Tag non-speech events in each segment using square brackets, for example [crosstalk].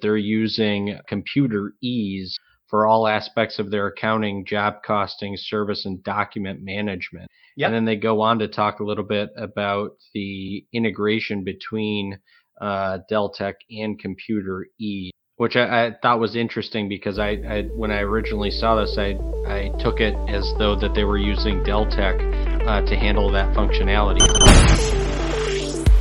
they're using ComputerEase for all aspects of their accounting, job costing, service, and document management. Yep. And then they go on to talk a little bit about the integration between uh, Deltek and Computer E, which I, I, thought was interesting because I, I, when I originally saw this, I, I took it as though that they were using Deltek uh, to handle that functionality.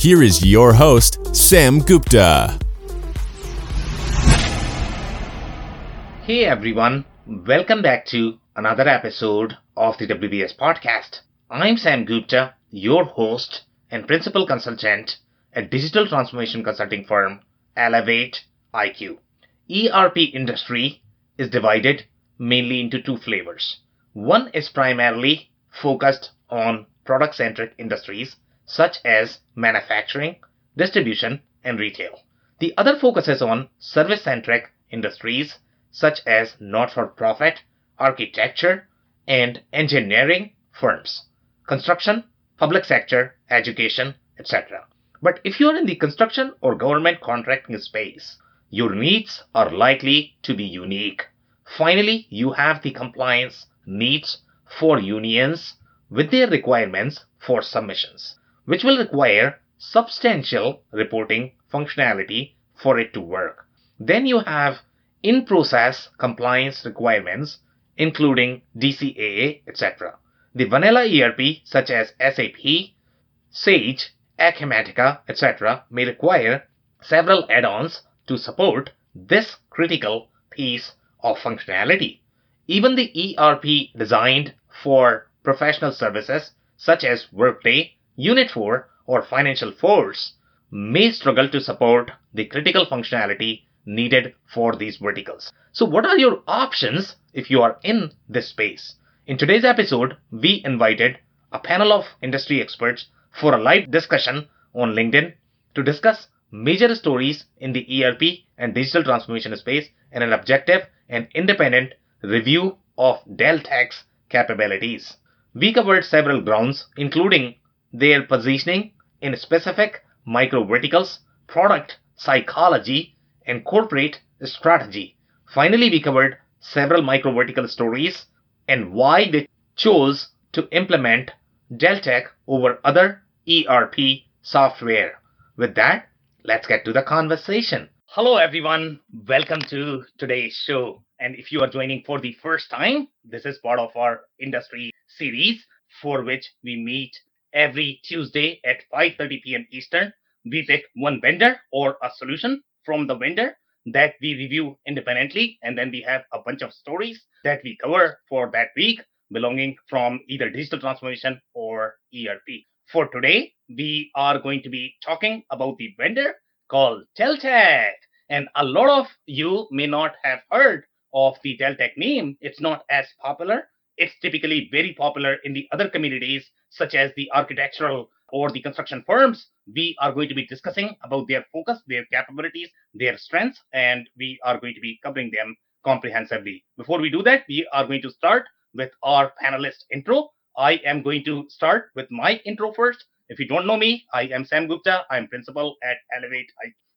here is your host, Sam Gupta. Hey everyone, welcome back to another episode of the WBS podcast. I'm Sam Gupta, your host and principal consultant at digital transformation consulting firm Elevate IQ. ERP industry is divided mainly into two flavors. One is primarily focused on product centric industries such as manufacturing, distribution, and retail. The other focuses on service centric industries such as not for profit, architecture, and engineering firms, construction, public sector, education, etc. But if you are in the construction or government contracting space, your needs are likely to be unique. Finally, you have the compliance needs for unions with their requirements for submissions, which will require substantial reporting functionality for it to work. Then you have in process compliance requirements, including DCAA, etc. The vanilla ERP, such as SAP, Sage, Acumatica, etc., may require several add ons to support this critical piece of functionality. Even the ERP designed for professional services, such as Workday, Unit4, or Financial Force, may struggle to support the critical functionality needed for these verticals. So what are your options if you are in this space? In today's episode, we invited a panel of industry experts for a live discussion on LinkedIn to discuss major stories in the ERP and digital transformation space and an objective and independent review of Dell Deltek's capabilities. We covered several grounds, including their positioning in specific micro verticals, product psychology, and corporate strategy. Finally, we covered several micro vertical stories and why they chose to implement Deltek over other ERP software. With that, let's get to the conversation. Hello, everyone. Welcome to today's show. And if you are joining for the first time, this is part of our industry series for which we meet every Tuesday at 5:30 p.m. Eastern. We pick one vendor or a solution from the vendor that we review independently. And then we have a bunch of stories that we cover for that week belonging from either digital transformation or ERP. For today, we are going to be talking about the vendor called Deltek. And a lot of you may not have heard of the Deltek name. It's not as popular. It's typically very popular in the other communities, such as the architectural or the construction firms, we are going to be discussing about their focus, their capabilities, their strengths, and we are going to be covering them comprehensively. Before we do that, we are going to start with our panelist intro. I am going to start with my intro first. If you don't know me, I am Sam Gupta. I'm principal at Elevate.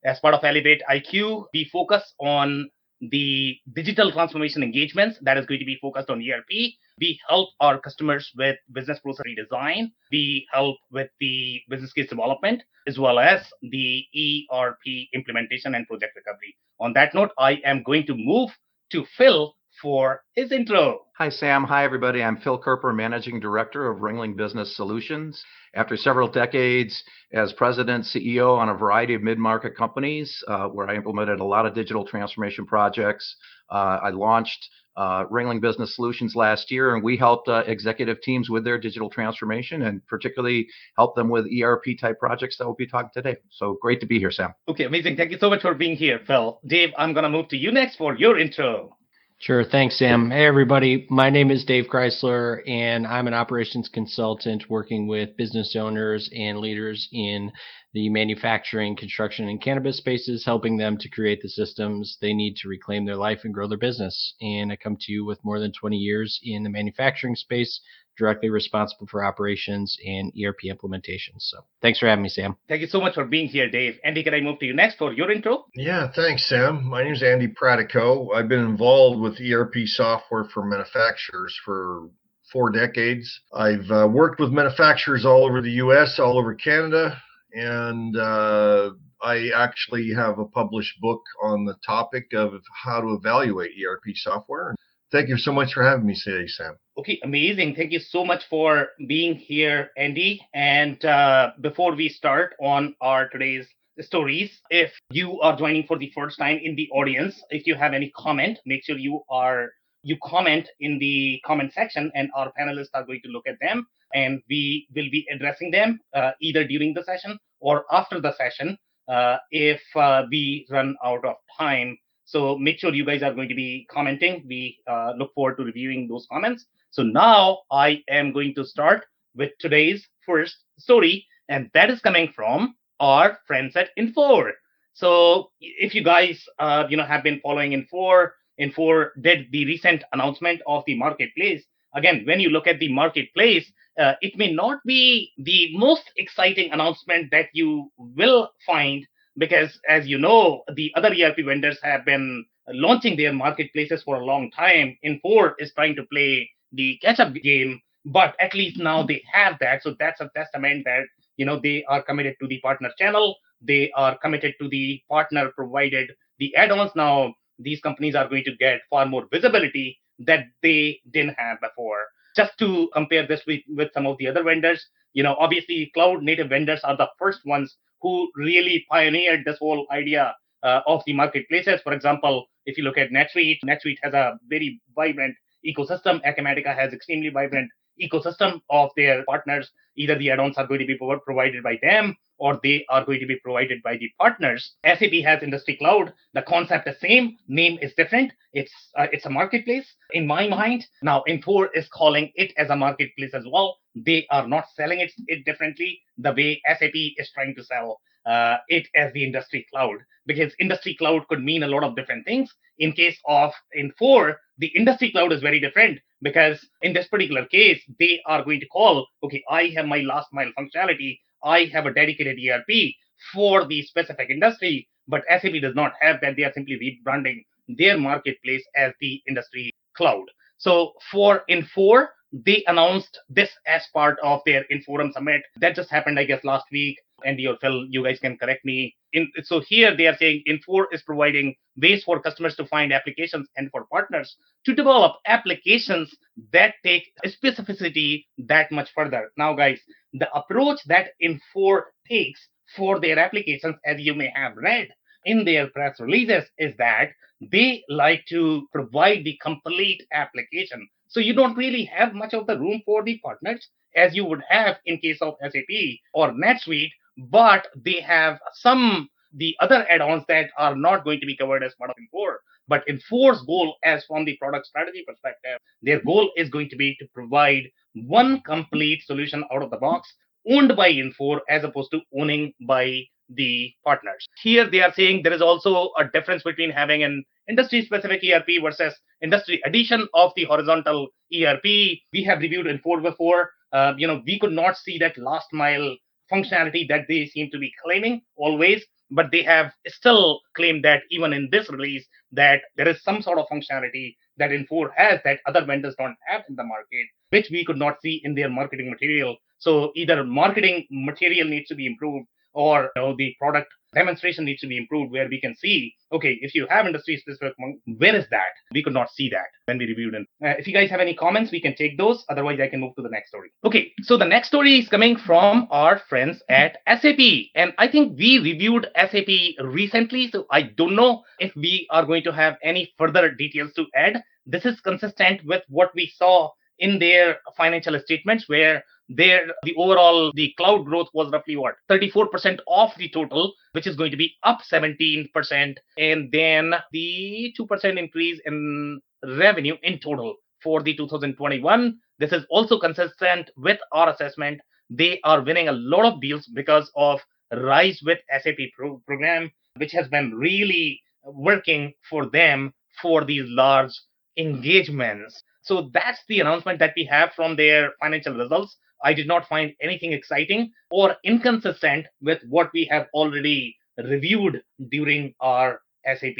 As part of Elevate IQ, we focus on the digital transformation engagements that is going to be focused on ERP. We help our customers with business process redesign. We help with the business case development as well as the ERP implementation and project recovery. On that note, I am going to move to Phil for his intro. Hi, Sam. Hi, everybody. I'm Phil Kerper, Managing Director of Ringling Business Solutions. After several decades as president, CEO on a variety of mid market companies, uh, where I implemented a lot of digital transformation projects, uh, I launched uh, Ringling Business Solutions last year, and we helped uh, executive teams with their digital transformation and particularly help them with ERP type projects that we'll be talking today. So great to be here, Sam. Okay, amazing. Thank you so much for being here, Phil. Dave, I'm going to move to you next for your intro. Sure. Thanks, Sam. Hey, everybody. My name is Dave Chrysler, and I'm an operations consultant working with business owners and leaders in the manufacturing, construction, and cannabis spaces, helping them to create the systems they need to reclaim their life and grow their business. And I come to you with more than 20 years in the manufacturing space, directly responsible for operations and ERP implementations. So thanks for having me, Sam. Thank you so much for being here, Dave. Andy, can I move to you next for your intro? Yeah, thanks, Sam. My name is Andy Pratico. I've been involved with ERP software for manufacturers for four decades. I've uh, worked with manufacturers all over the US, all over Canada, and uh, I actually have a published book on the topic of how to evaluate ERP software. Thank you so much for having me today, Sam. Okay, amazing. Thank you so much for being here, Andy. And uh, before we start on our today's stories, if you are joining for the first time in the audience, if you have any comment, make sure you are you comment in the comment section, and our panelists are going to look at them, and we will be addressing them uh, either during the session or after the session uh, if uh, we run out of time so make sure you guys are going to be commenting. We look forward to reviewing those comments. So now I am going to start with today's first story, and that is coming from our friends at Infor. So if you guys, uh, you know, have been following Infor, Infor did the recent announcement of the marketplace. Again, when you look at the marketplace, uh, it may not be the most exciting announcement that you will find because as you know the other erp vendors have been launching their marketplaces for a long time. Infor is trying to play the catch up game but at least now they have that. So that's a testament that you know they are committed to the partner channel. They are committed to the partner provided the add-ons. Now these companies are going to get far more visibility that they didn't have before just to compare this with, with some of the other vendors you know obviously cloud native vendors are the first ones who really pioneered this whole idea uh, of the marketplaces. For example, if you look at NetSuite, NetSuite has a very vibrant ecosystem. Acumatica has extremely vibrant ecosystem of their partners. Either the add-ons are going to be provided by them or they are going to be provided by the partners. SAP has Industry Cloud. The concept the same, name is different. It's uh, it's a marketplace in my mind. Now Infor is calling it as a marketplace as well. They are not selling it, it differently the way SAP is trying to sell uh, it as the industry cloud because industry cloud could mean a lot of different things. In case of Infor, the industry cloud is very different because in this particular case, they are going to call, okay, I have my last mile functionality. I have a dedicated ERP for the specific industry, but SAP does not have that. They are simply rebranding their marketplace as the industry cloud. So for Infor, they announced this as part of their Inforum Summit. That just happened, I guess, last week. Andy or Phil, you guys can correct me. In, so here they are saying Infor is providing ways for customers to find applications and for partners to develop applications that take specificity that much further. Now, guys, the approach that Infor takes for their applications, as you may have read in their press releases, is that they like to provide the complete application. So you don't really have much of the room for the partners as you would have in case of SAP or NetSuite, but they have some the other add-ons that are not going to be covered as part of Infor. But Infor's goal, as from the product strategy perspective, their goal is going to be to provide one complete solution out of the box, owned by Infor, as opposed to owning by the partners. Here they are saying there is also a difference between having an industry specific ERP versus industry addition of the horizontal ERP. We have reviewed Infor before. Uh, you know, we could not see that last mile functionality that they seem to be claiming always but they have still claimed that even in this release that there is some sort of functionality that Infor has that other vendors don't have in the market which we could not see in their marketing material so either marketing material needs to be improved or you know, the product demonstration needs to be improved where we can see, okay, if you have industry specific, where is that? We could not see that when we reviewed it. Uh, if you guys have any comments, we can take those. Otherwise, I can move to the next story. Okay, so the next story is coming from our friends at SAP. And I think we reviewed SAP recently, so I don't know if we are going to have any further details to add. This is consistent with what we saw in their financial statements where there the overall the cloud growth was roughly what? 34% of the total which is going to be up 17% and then the 2% increase in revenue in total for the 2021 this is also consistent with our assessment. They are winning a lot of deals because of rise with sap pro- program which has been really working for them for these large engagements. So that's the announcement that we have from their financial results I did not find anything exciting or inconsistent with what we have already reviewed during our SAP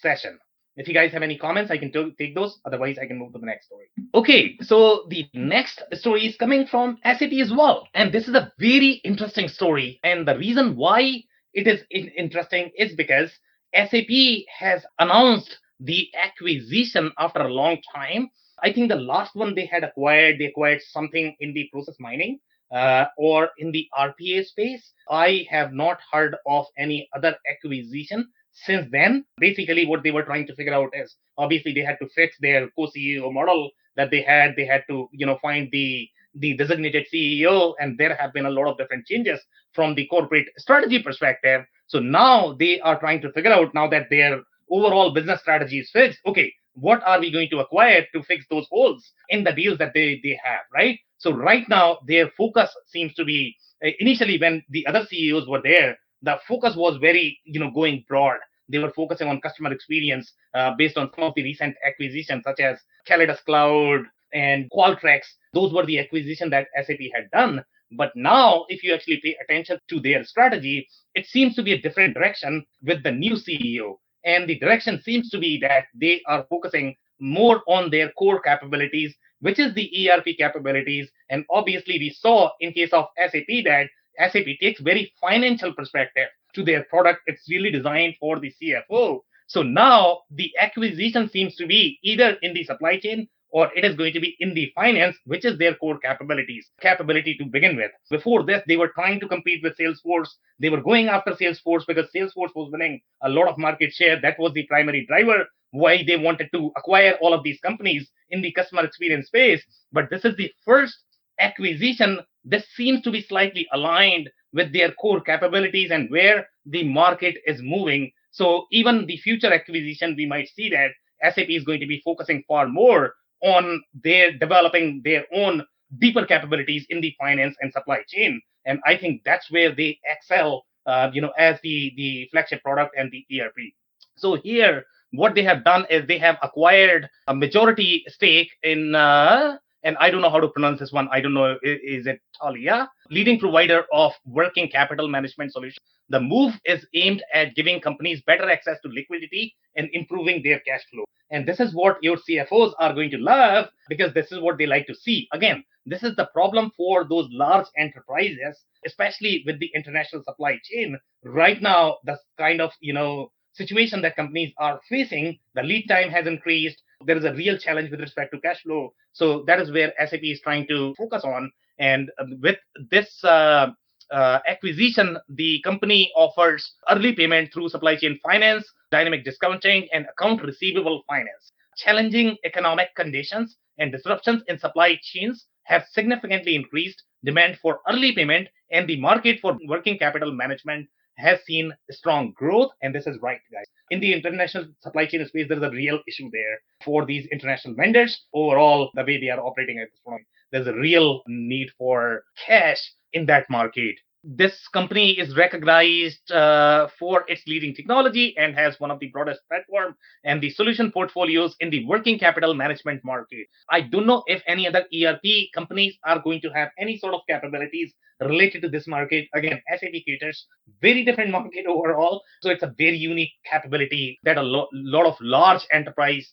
session. If you guys have any comments, I can t- take those. Otherwise, I can move to the next story. Okay, so the next story is coming from SAP as well. And this is a very interesting story. And the reason why it is in- interesting is because SAP has announced the acquisition after a long time I think the last one they had acquired, they acquired something in the process mining uh, or in the RPA space. I have not heard of any other acquisition since then. Basically, what they were trying to figure out is obviously they had to fix their co-CEO model that they had. They had to, you know, find the the designated CEO, and there have been a lot of different changes from the corporate strategy perspective. So now they are trying to figure out now that their overall business strategy is fixed. Okay, what are we going to acquire to fix those holes in the deals that they, they have, right? So right now, their focus seems to be uh, initially when the other CEOs were there, the focus was very, you know, going broad. They were focusing on customer experience uh, based on some of the recent acquisitions, such as Callidus Cloud and Qualtrics. Those were the acquisition that SAP had done. But now, if you actually pay attention to their strategy, it seems to be a different direction with the new CEO. And the direction seems to be that they are focusing more on their core capabilities, which is the ERP capabilities. And obviously, we saw in case of SAP that SAP takes very financial perspective to their product. It's really designed for the CFO. So now the acquisition seems to be either in the supply chain or it is going to be in the finance, which is their core capabilities, capability to begin with. Before this, they were trying to compete with Salesforce. They were going after Salesforce because Salesforce was winning a lot of market share. That was the primary driver why they wanted to acquire all of these companies in the customer experience space. But this is the first acquisition. This seems to be slightly aligned with their core capabilities and where the market is moving. So even the future acquisition, we might see that SAP is going to be focusing far more on their developing their own deeper capabilities in the finance and supply chain. And I think that's where they excel, uh, you know, as the the flagship product and the ERP. So here, what they have done is they have acquired a majority stake in uh, and I don't know how to pronounce this one. I don't know, is it Taulia, leading provider of working capital management solutions. The move is aimed at giving companies better access to liquidity and improving their cash flow. And this is what your CFOs are going to love because this is what they like to see. Again, this is the problem for those large enterprises, especially with the international supply chain. Right now, the kind of, you know, situation that companies are facing, the lead time has increased. There is a real challenge with respect to cash flow. So that is where SAP is trying to focus on. And with this uh, uh, acquisition, the company offers early payment through supply chain finance, dynamic discounting, and account receivable finance. Challenging economic conditions and disruptions in supply chains have significantly increased demand for early payment, and the market for working capital management has seen strong growth. And this is right, guys. In the international supply chain space, there's a real issue there for these international vendors. Overall, the way they are operating at this point, there's a real need for cash in that market. This company is recognized uh, for its leading technology and has one of the broadest platform and the solution portfolios in the working capital management market. I don't know if any other ERP companies are going to have any sort of capabilities related to this market. Again, SAP caters very different market [laughs] overall, so it's a very unique capability that a lo- lot of large enterprises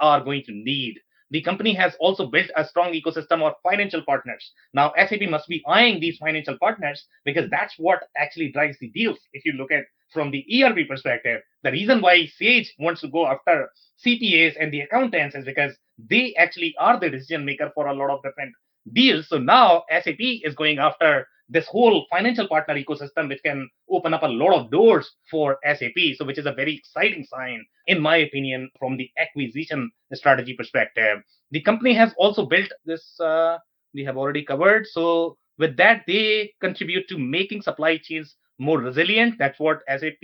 are going to need the company has also built a strong ecosystem of financial partners. Now, SAP must be eyeing these financial partners because that's what actually drives the deals. If you look at from the ERP perspective, the reason why Sage wants to go after CPAs and the accountants is because they actually are the decision maker for a lot of different deals. So now SAP is going after this whole financial partner ecosystem, which can open up a lot of doors for SAP. So, which is a very exciting sign, in my opinion, from the acquisition strategy perspective. The company has also built this, uh, we have already covered. So, with that, they contribute to making supply chains more resilient. That's what SAP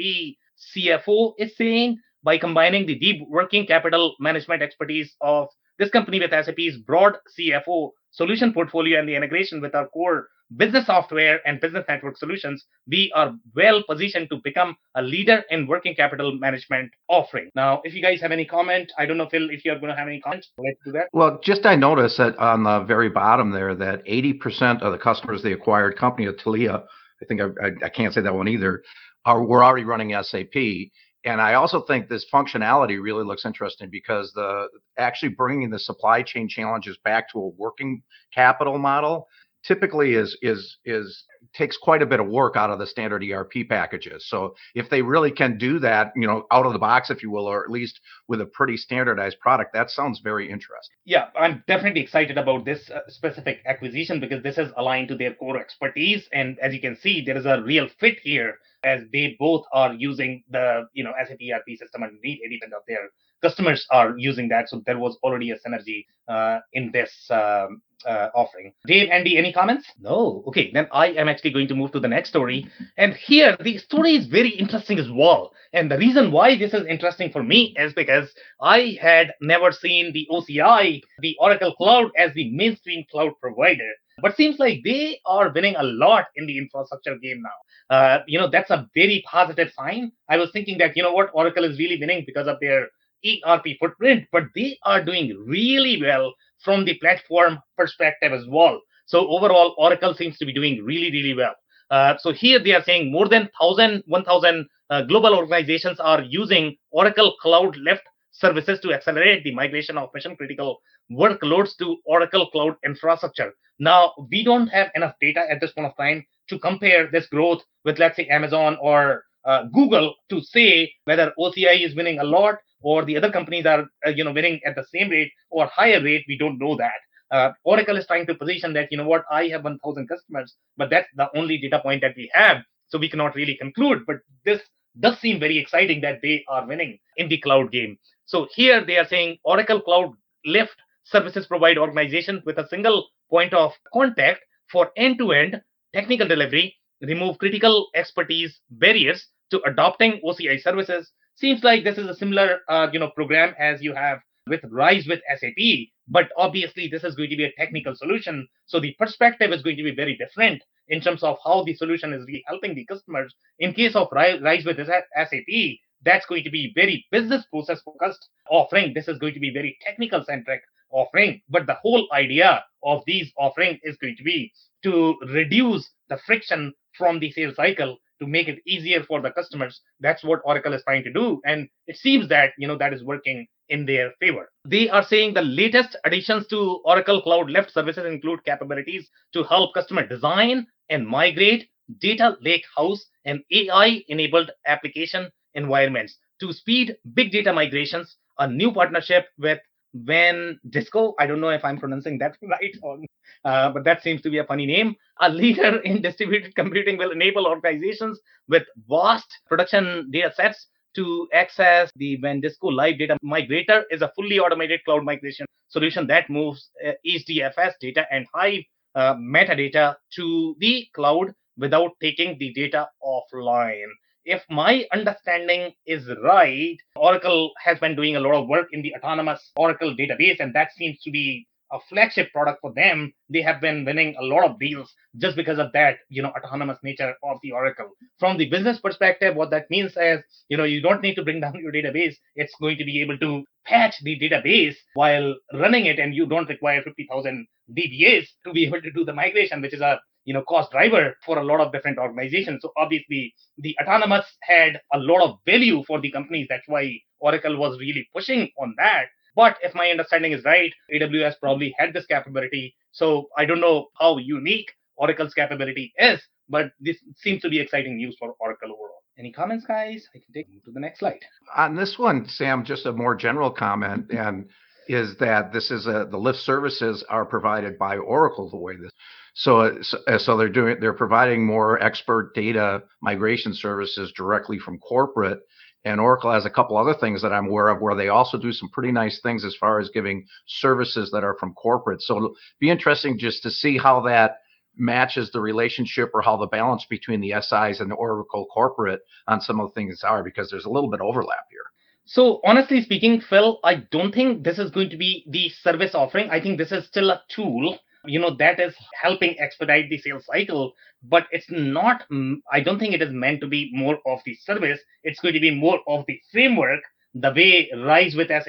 CFO is saying by combining the deep working capital management expertise of this company with SAP's broad CFO solution portfolio and the integration with our core business software and business network solutions, we are well positioned to become a leader in working capital management offering. Now, if you guys have any comment, I don't know, Phil, if you're going to have any comments, let's do that. Well, just I noticed that on the very bottom there that 80% of the customers the acquired company of Telia, I think I, I, I can't say that one either, are we're already running SAP. And I also think this functionality really looks interesting because the actually bringing the supply chain challenges back to a working capital model typically is is is takes quite a bit of work out of the standard ERP packages. So if they really can do that, you know, out of the box, if you will, or at least with a pretty standardized product, that sounds very interesting. Yeah, I'm definitely excited about this uh, specific acquisition because this is aligned to their core expertise, and as you can see, there is a real fit here as they both are using the you know SAP ERP system and indeed 80% of their customers are using that. So there was already a synergy uh, in this um, uh, offering. Dave, Andy, any comments? No. Okay, then I am actually going to move to the next story. And here, the story is very interesting as well. And the reason why this is interesting for me is because I had never seen the OCI, the Oracle Cloud, as the mainstream cloud provider. But seems like they are winning a lot in the infrastructure game now. Uh, you know, that's a very positive sign. I was thinking that, you know what, Oracle is really winning because of their ERP footprint, but they are doing really well from the platform perspective as well. So overall, Oracle seems to be doing really, really well. Uh, so here they are saying more than 1,000, 1,000 uh, global organizations are using Oracle Cloud Lift services to accelerate the migration of mission critical workloads to Oracle Cloud infrastructure. Now, we don't have enough data at this point of time to compare this growth with, let's say, Amazon or uh, Google to say whether OCI is winning a lot or the other companies are uh, you know winning at the same rate or higher rate we don't know that. Uh, oracle is trying to position that you know what i have 1000 customers but that's the only data point that we have so we cannot really conclude but this does seem very exciting that they are winning in the cloud game. So here they are saying oracle cloud lift services provide organizations with a single point of contact for end-to-end technical delivery remove critical expertise barriers to adopting oci services Seems like this is a similar, uh, you know, program as you have with Rise with SAP, but obviously this is going to be a technical solution. So the perspective is going to be very different in terms of how the solution is really helping the customers. In case of Rise with SAP, that's going to be very business process focused offering. This is going to be very technical centric offering. But the whole idea of these offering is going to be to reduce the friction from the sales cycle to make it easier for the customers. That's what Oracle is trying to do. And it seems that, you know, that is working in their favor. They are saying the latest additions to Oracle Cloud Lift services include capabilities to help customer design and migrate data lake house and AI enabled application environments to speed big data migrations, a new partnership with when Disco, I don't know if I'm pronouncing that [laughs] right, or, uh, but that seems to be a funny name. A leader [laughs] in distributed computing will enable organizations with vast production data sets to access the When WANDisco Live Data Migrator is a fully automated cloud migration solution that moves uh, HDFS data and Hive uh, metadata to the cloud without taking the data offline if my understanding is right, Oracle has been doing a lot of work in the autonomous Oracle database, and that seems to be a flagship product for them. They have been winning a lot of deals just because of that, you know, autonomous nature of the Oracle. From the business perspective, what that means is, you know, you don't need to bring [laughs] down your database. It's going to be able to patch the database while running it, and you don't require 50,000 DBAs to be able to do the migration, which is a you know cost driver for a lot of different organizations so obviously the autonomous had a lot of value for the companies that's why oracle was really pushing on that But if my understanding is right, AWS probably had this capability. So I don't know how unique Oracle's capability is, but this seems to be exciting news for Oracle overall. Any comments, guys? I can take you to the next slide. On this one, Sam, just a more general comment, and is that this is a the lift services are provided by Oracle the way this. So, uh, uh, so they're doing they're providing more expert data migration services directly from corporate and Oracle has a couple other things that I'm aware of where they also do some pretty nice things as far as giving services that are from corporate. So it'll be interesting just to see how that matches the relationship or how the balance between the SIs and the Oracle corporate on some of the things are because there's a little bit of overlap here. So honestly speaking, Phil, I don't think this is going to be the service offering. I think this is still a tool you know that is helping expedite the sales cycle but it's not mm, i don't think it is meant to be more of the service. It's going to be more of the framework the way rise with sap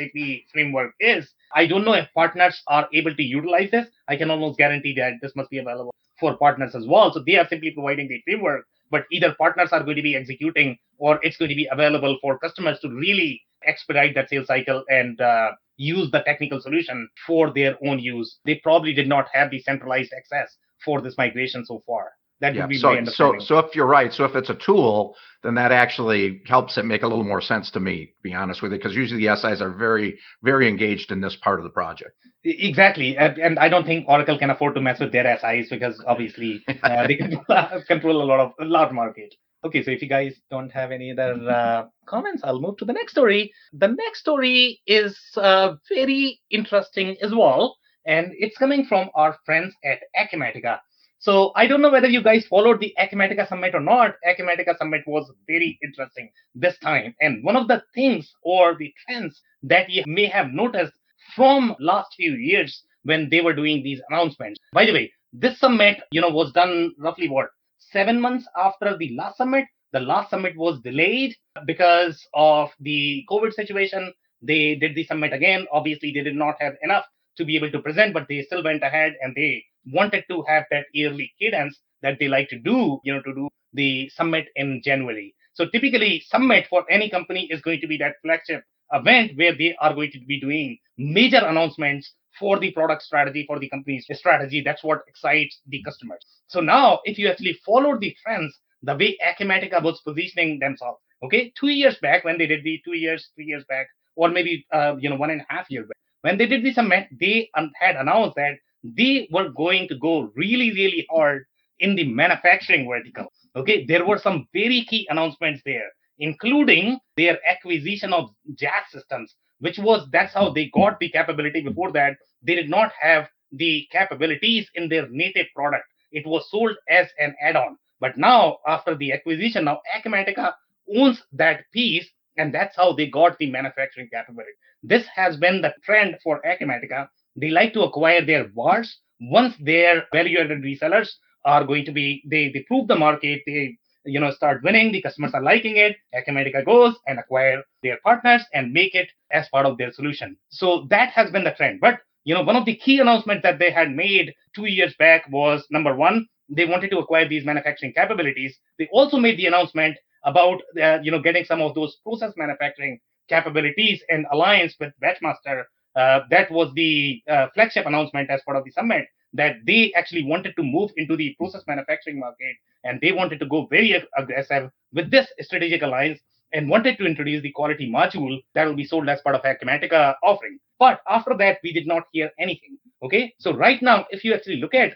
framework is. I don't know if partners are able to utilize this. I can almost guarantee that this must be available for partners as well. So they are simply providing the framework but either partners are going to be executing or it's going to be available for customers to really expedite that sales cycle and uh, use the technical solution for their own use. They probably did not have the centralized access for this migration so far. That yeah, would be so, my understanding. So, so if you're right, so if it's a tool, then that actually helps it make a little more sense to me, to be honest with you, because usually the SIs are very, very engaged in this part of the project. Exactly, and, and I don't think Oracle can afford to mess with their SIs because obviously uh, they [laughs] [laughs] control a lot of a large market. Okay, so if you guys don't have any other uh, comments, I'll move to the next story. The next story is uh, very interesting as well, and it's coming from our friends at Acumatica. So I don't know whether you guys followed the Acumatica Summit or not. Acumatica Summit was very interesting this time, and one of the things or the trends that you may have noticed from last few years when they were doing these announcements. By the way, this summit, you know, was done roughly what seven months after the last summit. The last summit was delayed because of the COVID situation. They did the summit again. Obviously, they did not have enough to be able to present, but they still went ahead and they wanted to have that yearly cadence that they like to do, you know, to do the summit in January. So typically, summit for any company is going to be that flagship event where they are going to be doing major announcements for the product strategy, for the company's strategy. That's what excites the customers. So now, if you actually follow the trends, the way Acumatica was positioning themselves, okay, two years back when they did the two years, three years back, or maybe uh, you know one and a half years back, when they did the summit, they had announced that they were going to go really, really hard in the manufacturing vertical. Okay, there were some very key announcements there, including their acquisition of Jazz systems, which was that's how they got the capability. Before that, they did not have the capabilities in their native product. It was sold as an add-on. But now, after the acquisition, now Acumatica owns that piece, and that's how they got the manufacturing capability. This has been the trend for Acumatica. They like to acquire their VARs once their value-added resellers are going to be they they prove the market, they you know start winning, the customers are liking it. Acumatica goes and acquire their partners and make it as part of their solution. So that has been the trend. But you know, one of the key announcements that they had made two years back was number one, they wanted to acquire these manufacturing capabilities. They also made the announcement about, uh, you know, getting some of those process manufacturing capabilities and alliance with Batchmaster. Uh, that was the uh, flagship announcement as part of the summit that they actually wanted to move into the process manufacturing market and they wanted to go very aggressive with this strategic alliance and wanted to introduce the quality module that will be sold as part of Acumatica offering. But after that, we did not hear anything. Okay. So right now, if you actually look at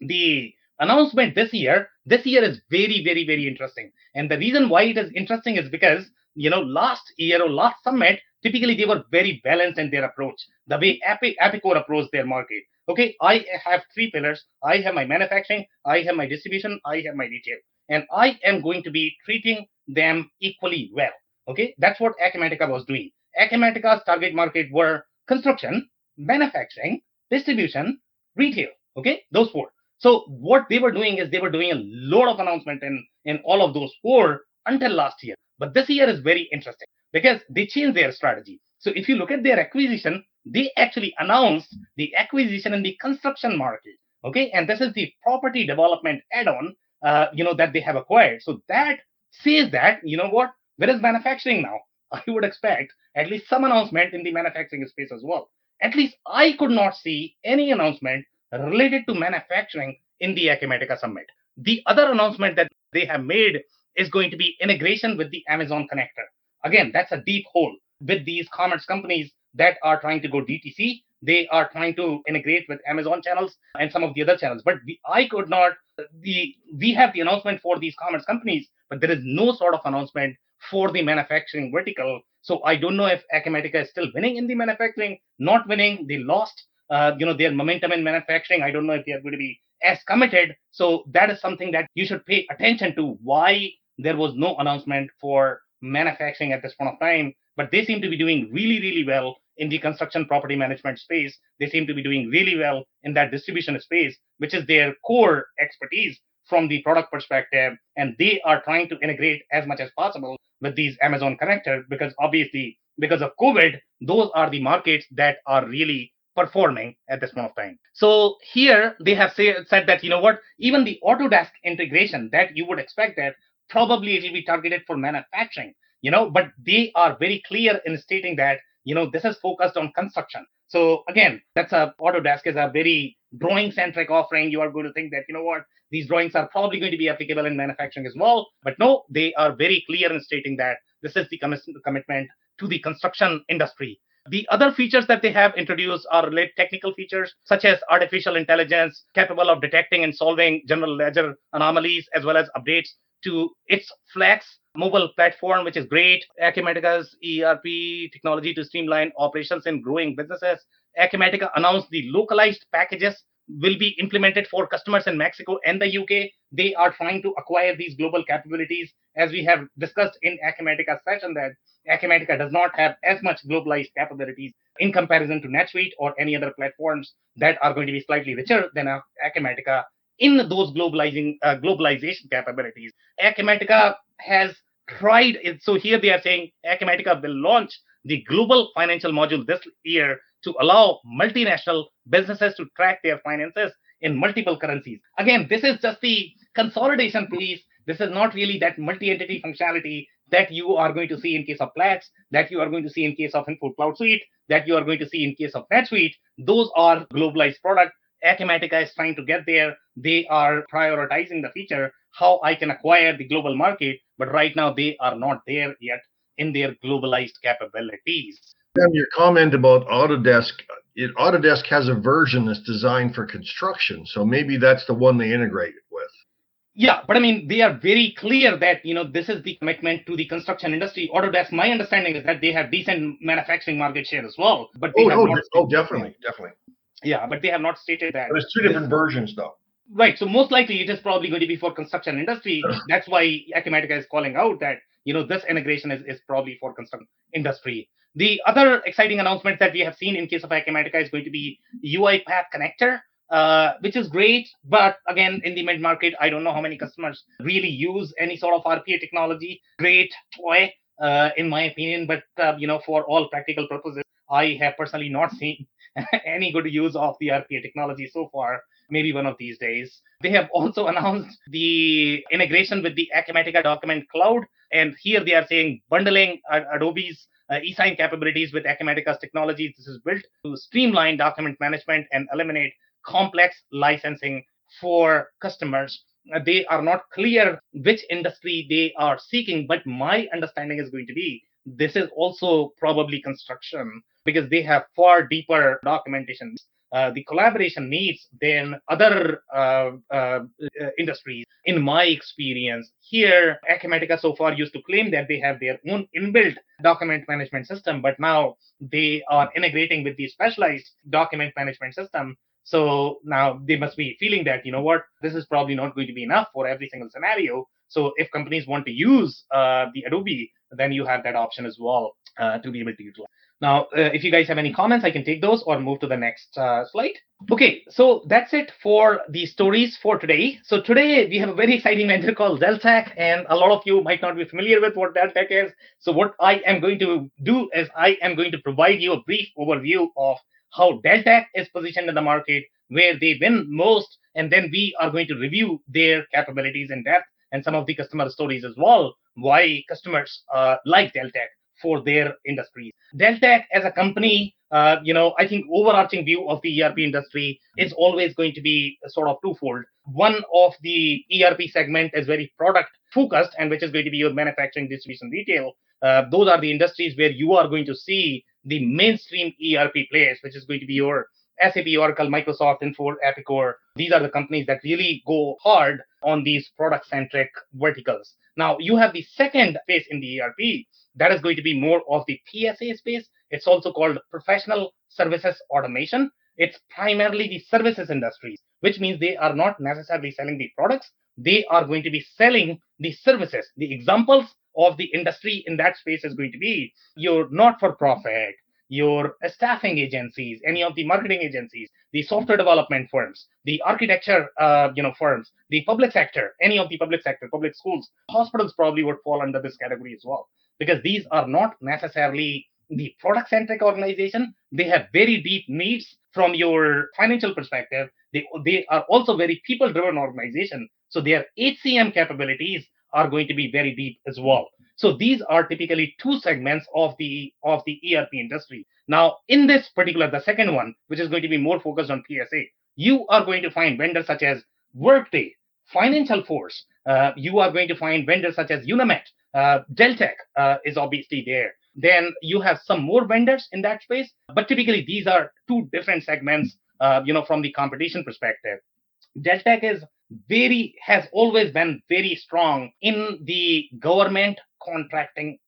the announcement this year, this year is very, very, very interesting. And the reason why it is interesting is because, you know, last year or last summit, typically they were very balanced in their approach, the way Epi- Epicor approached their market. Okay, I have three pillars. I have my manufacturing, I have my distribution, I have my retail. And I am going to be treating them equally well. Okay, that's what Acumatica was doing. Acumatica's target market were construction, manufacturing, distribution, retail. Okay, those four. So what they were doing is they were doing a lot of announcement in in all of those four until last year. But this year is very interesting because they changed their strategy. So if you look at their acquisition, they actually announced the acquisition in the construction market. Okay, and this is the property development add-on, uh, you know, that they have acquired. So that says that you know what, where is manufacturing now? [laughs] I would expect at least some announcement in the manufacturing space as well. At least I could not see any announcement related to manufacturing in the Acumatica Summit. The other announcement that they have made is going to be integration with the Amazon connector. Again, that's a deep hole with these commerce companies that are trying to go DTC. They are trying to integrate with Amazon channels and some of the other channels. But we, I could not. The we have the announcement for these commerce companies, but there is no sort of announcement for the manufacturing vertical. So I don't know if Acumatica is still winning in the manufacturing, not winning. They lost, uh, you know, their momentum in manufacturing. I don't know if they are going to be as committed. So that is something that you should pay attention to. Why there was no announcement for manufacturing at this point of time, but they seem to be doing really, really well in the construction property management space. They seem to be doing really well in that distribution space, which is their core expertise from the product perspective. And they are trying to integrate as much as possible with these Amazon connectors because obviously, because of COVID, those are the markets that are really performing at this point of time. So here they have say, said that, you know what, even the Autodesk integration that you would expect that probably it will be targeted for manufacturing, you know, but they are very clear in stating that you know this is focused on construction. So again that's a autodesk is a very drawing centric offering. You are going to think that you know what these drawings are probably going to be applicable in manufacturing as well. But no they are very clear in stating that this is the commitment to the construction industry. The other features that they have introduced are related technical features such as artificial intelligence capable of detecting and solving general ledger anomalies as well as updates to its flex mobile platform, which is great. Acumatica's ERP technology to streamline operations in growing businesses. Acumatica announced the localized packages will be implemented for customers in Mexico and the UK. They are trying to acquire these global capabilities, as we have discussed in Acumatica's session that Acumatica does not have as much globalized capabilities in comparison to NetSuite or any other platforms that are going to be slightly richer than Acumatica in those globalizing uh, globalization capabilities. Acumatica has tried it. So here they are saying Acumatica will launch the global financial module this year to allow multinational businesses to track their finances in multiple currencies. Again, this is just the consolidation piece. This is not really that multi-entity functionality that you are going to see in case of Plex, that you are going to see in case of Infor CloudSuite, that you are going to see in case of NetSuite. Those are globalized products. Acumatica is trying to get there. They are prioritizing the feature how I can acquire the global market, but right now they are not there yet in their globalized capabilities. And your comment about Autodesk, it, Autodesk has a version that's designed for construction, so maybe that's the one they integrate with. Yeah, but I mean, they are very clear that you know this is the commitment to the construction industry. Autodesk, my understanding is that they have decent manufacturing market share as well, but oh, oh, oh, definitely, definitely. Yeah, but they have not stated that. There's two different versions, though. Right. So most likely it is probably going to be for construction industry. [laughs] That's why Acumatica is calling out that you know this integration is, is probably for construction industry. The other exciting announcement that we have seen in case of Acumatica is going to be UiPath connector, uh, which is great. But again, in the mid market, I don't know how many customers really use any sort of RPA technology. Great toy, uh, in my opinion, but uh, you know for all practical purposes, I have personally not seen [laughs] any good use of the RPA technology so far maybe one of these days. They have also [laughs] announced the integration with the Acumatica Document Cloud. And here they are saying bundling Adobe's uh, e-sign capabilities with Acumatica's technologies. This is built to streamline document management and eliminate complex licensing for customers. Uh, they are not clear which industry they are seeking, but my understanding is going to be this is also probably construction because they have far deeper documentation uh, the collaboration needs than other uh, uh, industries. In my experience, here, Acumatica so far used to claim that they have their own inbuilt document management system, but now they are integrating with the specialized document management system. So now they must be feeling that, you know what, this is probably not going to be enough for every single scenario. So if companies want to use uh, the Adobe, then you have that option as well uh, to be able to utilize. Now, uh, if you guys have any comments, I can take those or move to the next uh, slide. Okay, so that's it for the stories for today. So today we have a very exciting vendor called Deltek, and a lot of you might not be familiar with what Deltek is. So what I am going to do is I am going to provide you a brief overview of how Deltek is positioned in the market, where they win most, and then we are going to review their capabilities in depth and some of the customer stories as well, why customers uh, like Deltek for their industries. Deltek as a company, uh, you know, I think overarching view of the ERP industry is always going to be sort of twofold. One of the ERP segment is very product focused and which is going to be your manufacturing, distribution, retail. Uh, those are the industries where you are going to see the mainstream ERP players, which is going to be your SAP, Oracle, Microsoft, Infor, Epicor. These are the companies that really go hard on these product centric verticals. Now, you have the second phase in the ERP that is going to be more of the PSA space. It's also called professional services automation. It's primarily the services industries, which means they are not necessarily selling the products. They are going to be selling the services. The examples of the industry in that space is going to be your not for profit, your staffing agencies, any of the marketing agencies, the software development firms, the architecture, uh, you know, firms, the public sector, any of the public sector, public schools, hospitals probably would fall under this category as well, because these are not necessarily the product centric organization. They have very deep needs from your financial perspective. They, they are also very people driven organization. So their HCM capabilities are going to be very deep as well. So these are typically two segments of the of the ERP industry. Now, in this particular, the second one, which is going to be more focused on PSA, you are going to find vendors such as Workday, Financial Force. Uh, you are going to find vendors such as Unanet, uh, Deltek uh, is obviously there. Then you have some more vendors in that space, but typically these are two different segments. Uh, you know, from the competition perspective, Deltek is very has always been very strong in the government contracting.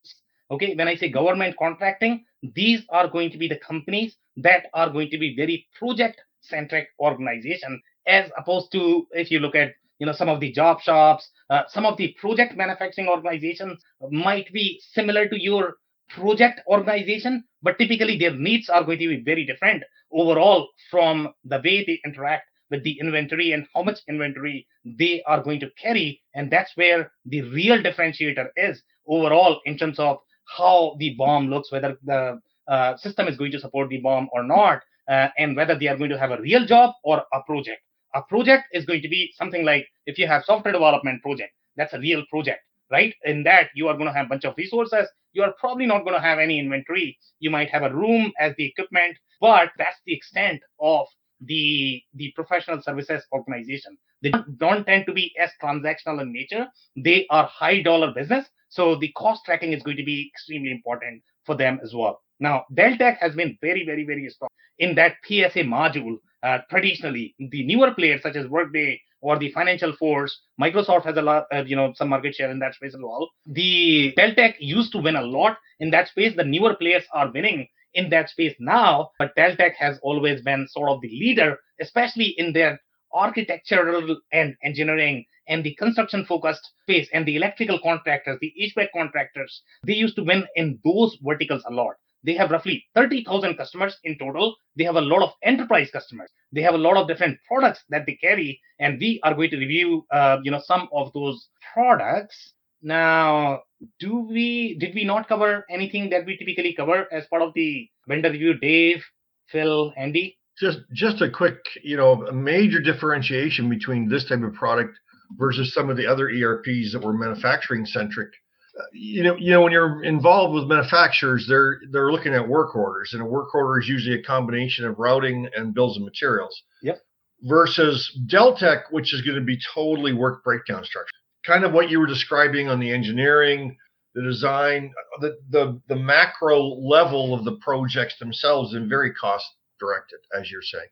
Okay, when I say government contracting, these are going to be the companies that are going to be very project centric organization as opposed to if you look at you know some of the job shops uh, some of the project manufacturing organizations might be similar to your project organization but typically their needs are going to be very different overall from the way they interact with the inventory and how much inventory they are going to carry. And that's where the real differentiator is overall in terms of how the BOM looks, whether the uh, system is going to support the BOM or not, uh, and whether they are going to have a real job or a project. A project is going to be something like if you have software development project, that's a real project, right? In that you are going to have a bunch of resources. You are probably not going to have any inventory. You might have a room as the equipment, but that's the extent of the the professional services organization. They don't tend to be as transactional in nature. They are high dollar business, so the cost tracking is going to be extremely important for them as well. Now, Deltek has been very, very, very strong in that PSA module. Uh, traditionally, the newer players such as Workday or the Financial Force, Microsoft has a lot, uh, you know, some market share in that space as well. The Deltek used to win a lot in that space. The newer players are winning in that space now, but Deltek has always been sort of the leader, especially in their architectural and engineering and the construction focused space and the electrical contractors, the HVAC contractors, they used to win in those verticals a lot. They have roughly 30,000 customers in total. They have a lot of enterprise customers. They have a lot of different products that they carry, and we are going to review, uh, you know, some of those products. Now, do we did we not cover anything that we typically cover as part of the vendor review? Dave, Phil, Andy. Just just a quick, you know, a major differentiation between this type of product versus some of the other ERPs that were manufacturing centric. Uh, you know, you know, when you're involved with manufacturers, they're they're looking at work orders, and a work order is usually a combination of routing and bills of materials. Yep. Versus Deltek, which is going to be totally work breakdown structure kind of what you were describing on the engineering, the design, the the, the macro level of the projects themselves, and very cost directed, as you're saying.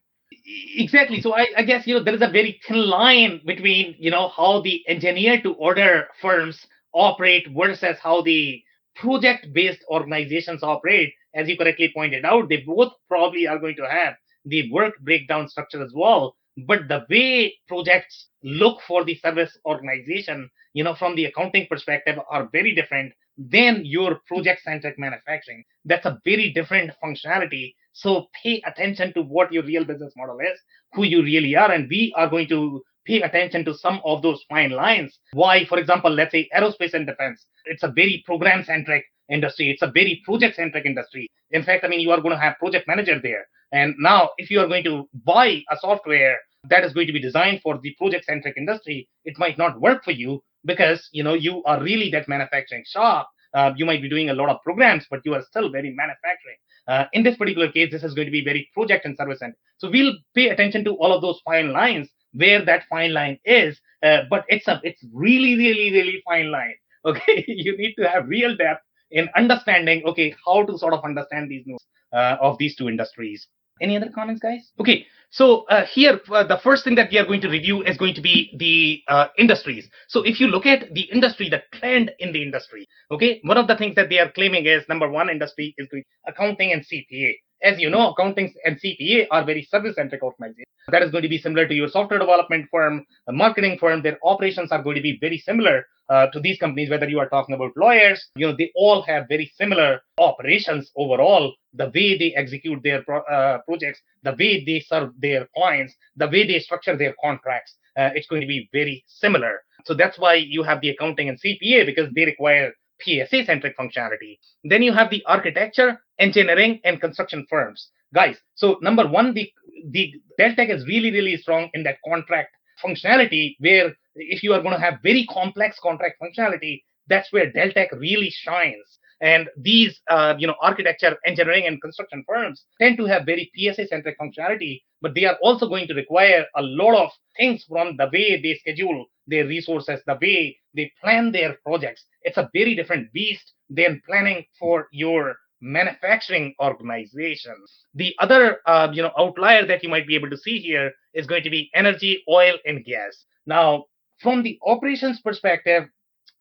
Exactly. So I, I guess you know there is a very thin line between you know how the engineer to order firms operate versus how the project based organizations operate. As you correctly pointed out, they both probably are going to have the work breakdown structure as well but the way projects look for the service organization you know from the accounting perspective are very different than your project centric manufacturing. That's a very different functionality. So pay attention to what your real business model is who you really are and we are going to pay attention to some of those fine lines. Why for example let's say aerospace and defense. It's a very program centric industry. It's a very project centric industry. In fact i mean you are going to have project manager there. And now, if you are going to buy a software that is going to be designed for the project-centric industry, it might not work for you because you know you are really that manufacturing shop. Uh, you might be doing a lot of programs, but you are still very manufacturing. Uh, in this particular case, this is going to be very project and service end. So we'll pay attention to all of those fine lines where that fine line is. Uh, but it's a it's really really really fine line. [laughs] Okay, you need to have real depth in understanding. Okay, how to sort of understand these nodes uh, of these two industries. Any other comments, guys? Okay, so uh, here, uh, the first thing that we are going to review is going to be the uh, industries. So if you look at the industry, the trend in the industry, okay, one of the things that they are claiming is number one industry is accounting and CPA. As you know, accounting and CPA are very service-centric organizations. That is going to be similar to your software development firm, a marketing firm. Their operations are going to be very similar uh, to these companies, whether you are talking about lawyers, you know, they all have very similar operations overall. The way they execute their pro- uh, projects, the way they serve their clients, the way they structure their contracts, uh, it's going to be very similar. So that's why you have the accounting and CPA because they require PSA centric functionality. Then you have the architecture, engineering, and construction firms. Guys, so number one, the the Deltek is really, really strong in that contract functionality where if you are going to have very complex contract functionality, that's where Deltek really shines. And these, uh, you know, architecture, engineering, and construction firms tend to have very PSA-centric functionality, but they are also going to require a lot of things from the way they schedule their resources, the way they plan their projects. It's a very different beast than planning for your manufacturing organization. The other, uh, you know, outlier that you might be able to see here is going to be energy, oil, and gas. Now, from the operations perspective,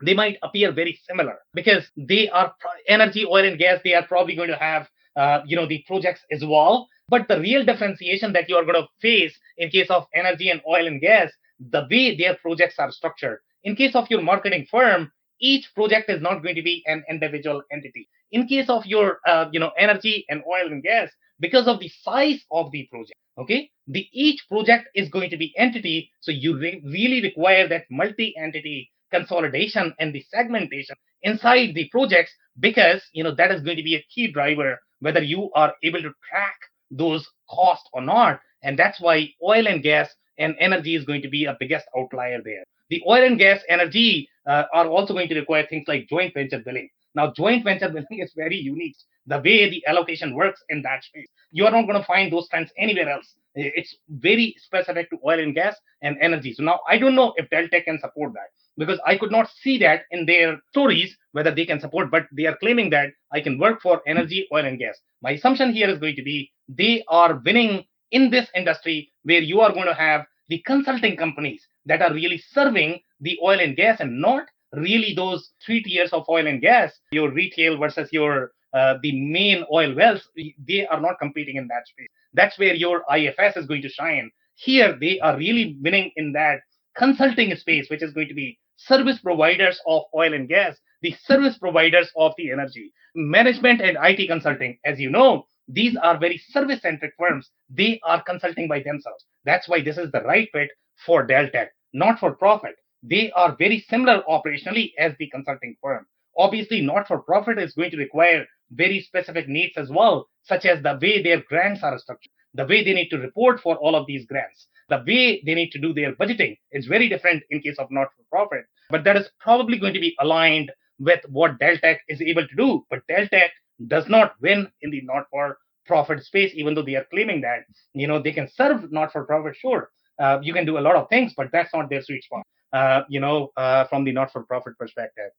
they might appear very similar because they are energy, oil, and gas. They are probably going to have, uh, you know, the projects as well. But the real differentiation that you are going to face in case of energy and oil and gas, the way their projects are structured. In case of your marketing firm, each project is not going to be an individual entity. In case of your, uh, you know, energy and oil and gas, because of the size of the project, okay, the each project is going to be entity. So you re- really require that multi-entity consolidation and the segmentation inside the projects because you know that is going to be a key driver whether you are able to track those costs or not and that's why oil and gas and energy is going to be a biggest outlier there the oil and gas energy uh, are also going to require things like joint venture billing now joint venture billing is very unique. The way the allocation works in that space. You are not going to find those trends anywhere else. It's very specific to oil and gas and energy. So now i don't know if deltek can support that because I could not see that in their stories whether they can support, but they are claiming that I can work for energy, oil, and gas. My assumption here is going to be they are winning in this industry where you are going to have the consulting companies that are really serving the oil and gas and not really those three tiers of oil and gas, your retail versus your uh, the main oil wells, they are not competing in that space. That's where your IFS is going to shine. Here, they are really winning in that consulting space, which is going to be service providers of oil and gas, the service providers of the energy, management and IT consulting. As you know, these are very service centric firms. They are consulting by themselves. That's why this is the right fit for Deltek, not for profit. They are very similar operationally as the consulting firm. Obviously, not for profit is going to require very specific needs as well, such as the way their grants are structured, the way they need to report for all of these grants, the way they need to do their budgeting is very different in case of not for profit. But that is probably going to be aligned with what Deltek is able to do. But Deltek does not win in the not for profit space, even though they are claiming that you know they can serve not for profit. Sure, uh, you can do a lot of things, but that's not their sweet spot. Uh, you know, uh, from the not for profit perspective.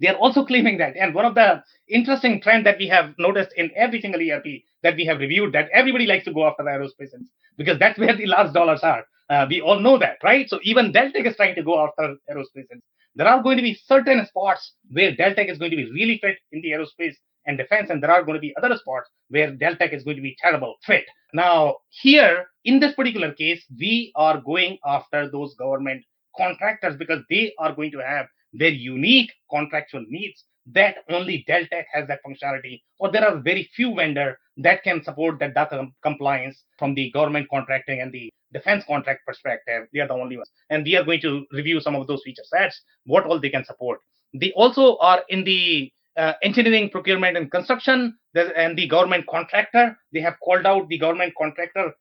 They are also claiming that. And one of the interesting trend that we have noticed in every single ERP that we have reviewed that everybody likes to go after aerospace because that's where the large dollars are. Uh, we all know that, right? So even Deltek is trying to go after aerospace. There are going to be certain spots where Deltek is going to be really fit in the aerospace and defense, and there are going to be other spots where Deltek is going to be terrible fit. Now, here in this particular case, we are going after those government contractors because they are going to have their unique contractual needs that only Deltek has that functionality, or there are very few vendors that can support that data compliance from the government contracting and the defense contract perspective. They are the only ones, and we are going to review some of those feature sets, what all they can support. They also are in the uh, engineering, procurement, and construction, and the government contractor. They have called out the government contractor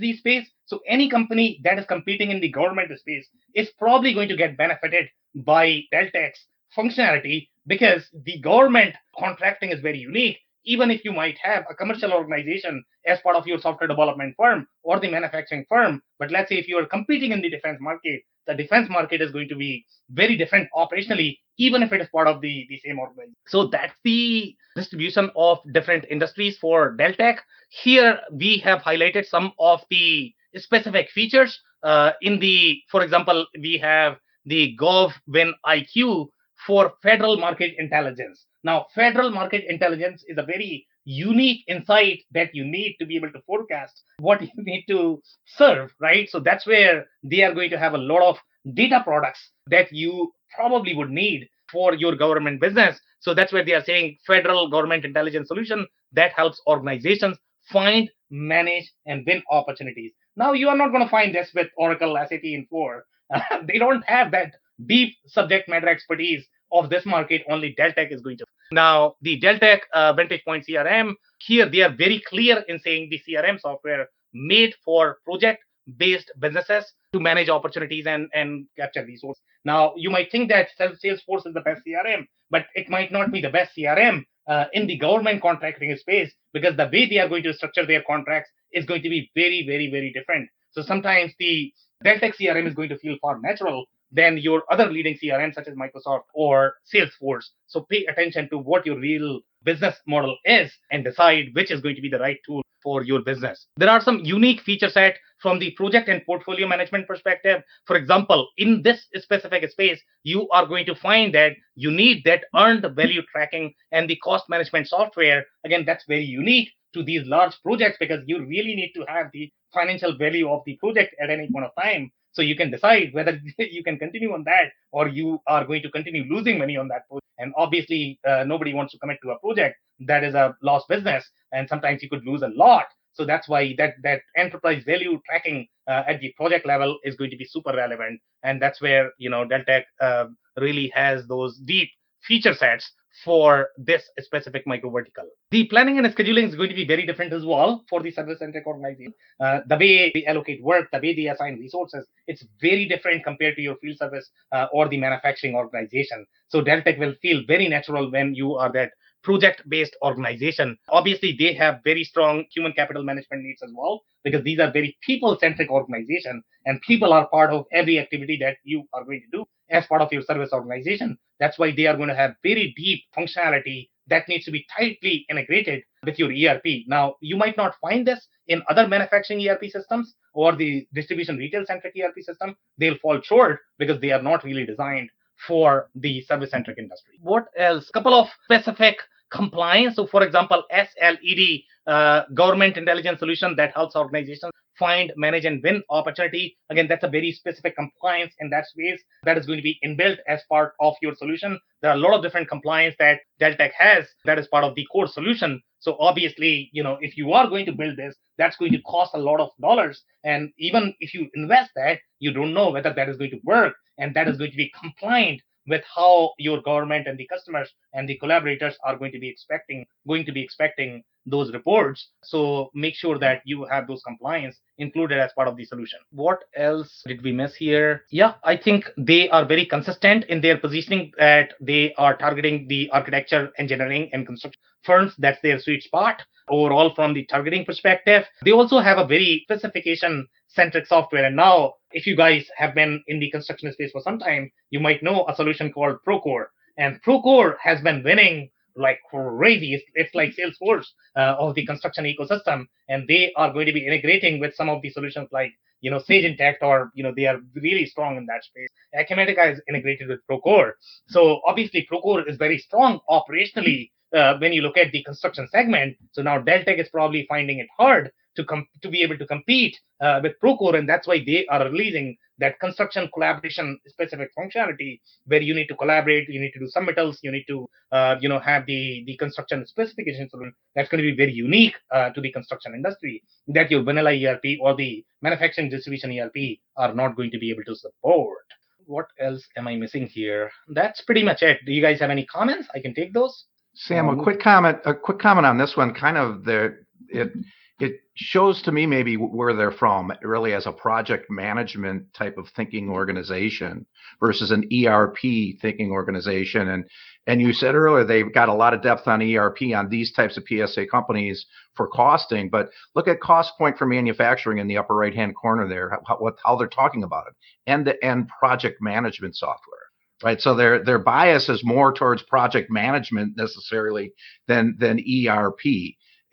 the space. So any company that is competing in the government space is probably going to get benefited by Deltek's functionality because the government contracting is very unique even if you might have a commercial organization as part of your software development firm or the manufacturing firm, but let's say if you are competing in the defense market, the defense market is going to be very different operationally, even if it is part of the, the same organization. So that's the distribution of different industries for Deltek. Here we have highlighted some of the specific features. Uh, in the, for example, we have the GovWin IQ for federal market intelligence. Now, federal market intelligence is a very unique insight that you need to be able to forecast what [laughs] you need to serve, right? So that's where they are going to have a lot of data products that you probably would need for your government business. So that's where they are saying federal government intelligence solution that helps organizations find, manage, and win opportunities. Now, you are not going to find this with Oracle, SAP, Infor. [laughs] they don't have that deep subject matter expertise of this market, only Deltek is going to. Now, the Deltek uh, Vantage Point CRM, here they are very clear in saying the CRM software made for project based businesses to manage opportunities and, and capture resources. Now, you might think that Salesforce is the best CRM, but it might not be the best CRM uh, in the government contracting space because the way they are going to structure their contracts is going to be very, very, very different. So sometimes the Deltek CRM is going to feel far natural than your other leading CRM such as Microsoft or Salesforce. So pay attention to what your real business model is and decide which is going to be the right tool for your business. There are some unique feature set from the project and portfolio management perspective. For example, in this specific space, you are going to find that you need that earned value tracking and the cost management software. Again, that's very unique to these large projects because you really need to have the financial value of the project at any point of time so you can decide whether [laughs] you can continue on that or you are going to continue losing money on that project. And obviously, uh, nobody wants to commit to a project that is a lost business, and sometimes you could lose a lot. So that's why that that enterprise value tracking uh, at the project level is going to be super relevant, and that's where you know Deltek uh, really has those deep feature sets for this specific micro vertical. The planning and scheduling is going to be very different as well for the service centric organization. Uh, the way they allocate work, the way they assign resources, it's very different compared to your field service uh, or the manufacturing organization. So Deltek will feel very natural when you are that project based organization. Obviously, they have very strong human capital management needs as well because these are very people centric organization and people are part of every activity that you are going to do as part of your service organization. That's why they are going to have very deep functionality that needs to be tightly integrated with your ERP. Now, you might not find this in other manufacturing ERP systems or the distribution retail centric ERP system. They'll fall short because they are not really designed for the service centric industry. What else? Couple of specific compliance. So, for example, SLED, uh, government intelligence solution that helps organizations find, manage, and win opportunity. Again, that's a very specific compliance in that space that is going to be inbuilt as part of your solution. There are a lot of different compliance that Deltek has that is part of the core solution. So obviously, you know, if you are going to build this, that's going to cost a lot of dollars. And even if you invest that, you don't know whether that is going to work and that is going to be compliant with how your government and the customers and the collaborators are going to be expecting going to be expecting those reports. So make sure that you have those compliance included as part of the solution. What else did we miss here? Yeah i think they are very consistent in their positioning that they are targeting the architecture engineering and construction firms. That's their sweet spot overall from the targeting perspective. They also have a very specification centric software. And now if you guys have been in the construction space for some time, you might know a solution called Procore. And Procore has been winning like crazy. It's, it's like Salesforce uh, of the construction ecosystem, and they are going to be integrating with some of the solutions like you know Sage Intacct, or you know they are really strong in that space. Acumatica is integrated with Procore, so obviously Procore is very strong operationally uh, when you look at the construction segment. So now Deltek is probably finding it hard to com- to be able to compete uh, with Procore, and that's why they are releasing that construction collaboration specific functionality where you need to collaborate, you need to do submittals, you need to uh, you know have the the construction specifications. that's going to be very unique uh, to the construction industry that your vanilla ERP or the manufacturing distribution ERP are not going to be able to support. What else am I missing here? That's pretty much it. Do you guys have any comments? I can take those. Sam, um, a quick comment. A quick comment on this one. Kind of the it it shows to me maybe where they're from really as a project management type of thinking organization versus an ERP thinking organization. And and you said earlier they've got a lot of depth on ERP on these types of PSA companies for costing but look at Costpoint for manufacturing in the upper right hand corner there how, how they're talking about it. End to end project management software right? So their their bias is more towards project management necessarily than than ERP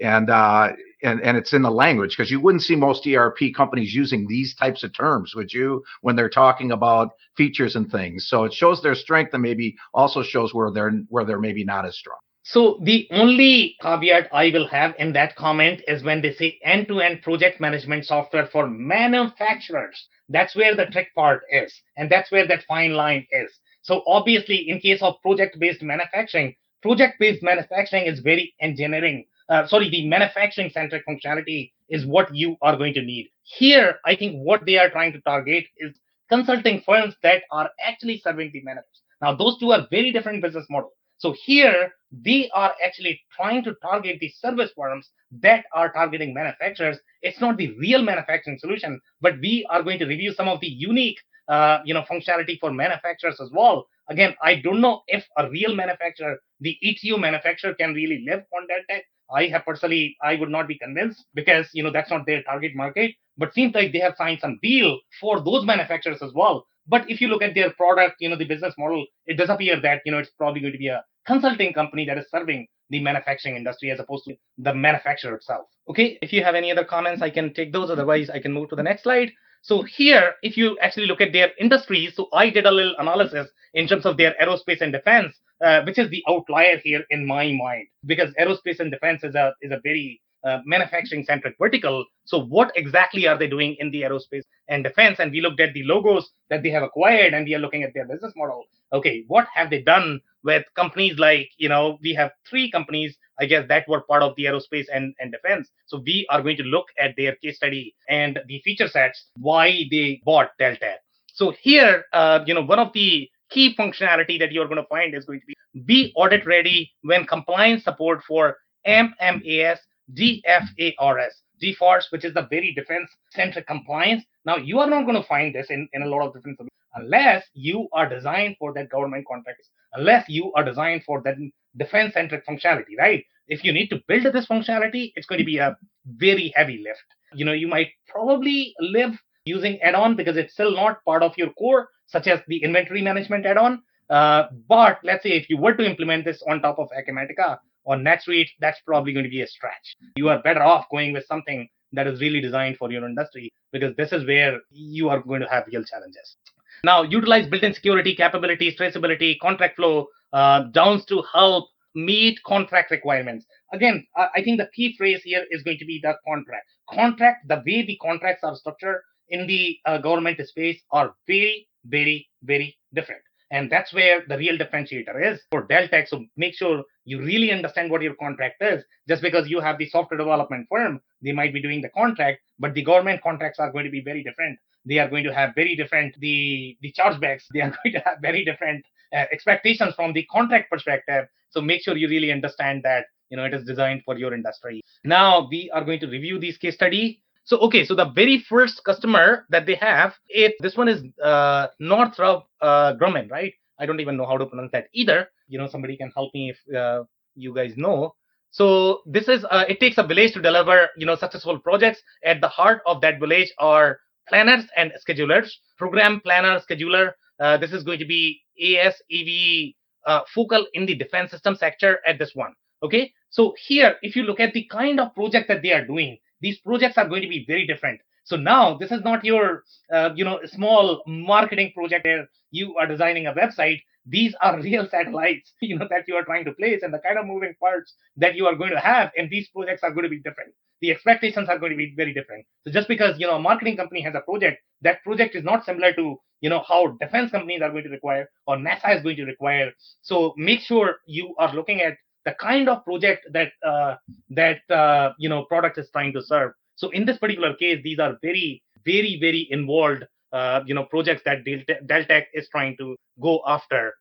and uh, and and it's in the language because you wouldn't see most ERP companies using these types of terms, would you, when they're talking about features and things? So it shows their strength and maybe also shows where they're where they're maybe not as strong. So the only caveat I will have in that comment is when they say end-to-end project management software for manufacturers. That's where the trick part is, and that's where that fine line is. So obviously, in case of project-based manufacturing, project-based manufacturing is very engineering uh, sorry, the manufacturing centric functionality is what you are going to need. Here, I think what they are trying to target is consulting firms that are actually serving the managers. Now, those two are very different business models. So here, they are actually trying to target the service firms that are targeting manufacturers. It's not the real manufacturing solution, but we are going to review some of the unique, uh, you know, functionality for manufacturers as well. Again, I don't know if a real manufacturer, the ETO manufacturer, can really live on Deltek. I have personally, I would not be convinced because you know that's not their target market. But seems like they have signed some deal for those manufacturers as well. But if you look at their product, you know the business model, it does appear that you know it's probably going to be a consulting company that is serving the manufacturing industry as opposed to the manufacturer itself. Okay, if you have any other comments, I can take those. Otherwise, I can move to the next slide. So here, if you actually look at their industries, so I did a little analysis in terms of their aerospace and defense uh, which is the outlier here in my mind, because aerospace and defense is a is a very uh, manufacturing centric vertical. So, what exactly are they doing in the aerospace and defense? And we looked at the logos that they have acquired, and we are looking at their business model. Okay, what have they done with companies like you know we have three companies I guess that were part of the aerospace and, and defense. So we are going to look at their case study and the feature sets why they bought Delta. So here, uh, you know, one of the key functionality that you're going to find is going to be be audit ready when compliance support for MMAS DFARS GFARS, which is the very defense centric compliance. Now, you are not going to find this in, in a lot of different unless you are designed for that government contracts, unless you are designed for that defense centric functionality, right? If you need to build this functionality, it's going to be a very heavy lift. You know, you might probably live using add-on because it's still not part of your core, such as the inventory management add-on. Uh, but let's say if you were to implement this on top of Acumatica or NetSuite, that's probably going to be a stretch. You are better off going with something that is really designed for your industry because this is where you are going to have real challenges. Now, utilize built-in security capabilities, traceability, contract flow, uh, downs to help meet contract requirements. Again, I think the key phrase here is going to be the contract. Contract, the way the contracts are structured in the uh, government space are very, very, very different. And that's where the real differentiator is for Deltek. So make sure you really understand what your contract is. Just because you have the software development firm, they might be doing the contract, but the government contracts are going to be very different. They are going to have very different the the chargebacks. They are [laughs] going to have very different uh, expectations from the contract perspective. So make sure you really understand that you know it is designed for your industry. Now we are going to review this case study so okay, so the very first customer that they have, it this one is uh, Northrop uh, Grumman, right? I don't even know how to pronounce that either. You know, somebody can help me if uh, you guys know. So this is uh, it takes a village to deliver you know successful projects. At the heart of that village are planners and schedulers, program planner, scheduler. Uh, this is going to be ASAV uh, focal in the defense system sector at this one. Okay, so here if you look at the kind of project that they are doing, these projects are going to be very different. So now this is not your, uh, you know, small marketing project where you are designing a website. These are [laughs] real satellites, you know, that you are trying to place, and the kind of moving parts that you are going to have And these projects are going to be different. The expectations are going to be very different. So just because you know a marketing company has a project, that project is not similar to you know how defense companies are going to require or NASA is going to require. So make sure you are looking at the kind of project that uh, that uh, you know product is trying to serve. So in this particular case, these are very very very involved uh, you know projects that Deltek is trying to go after.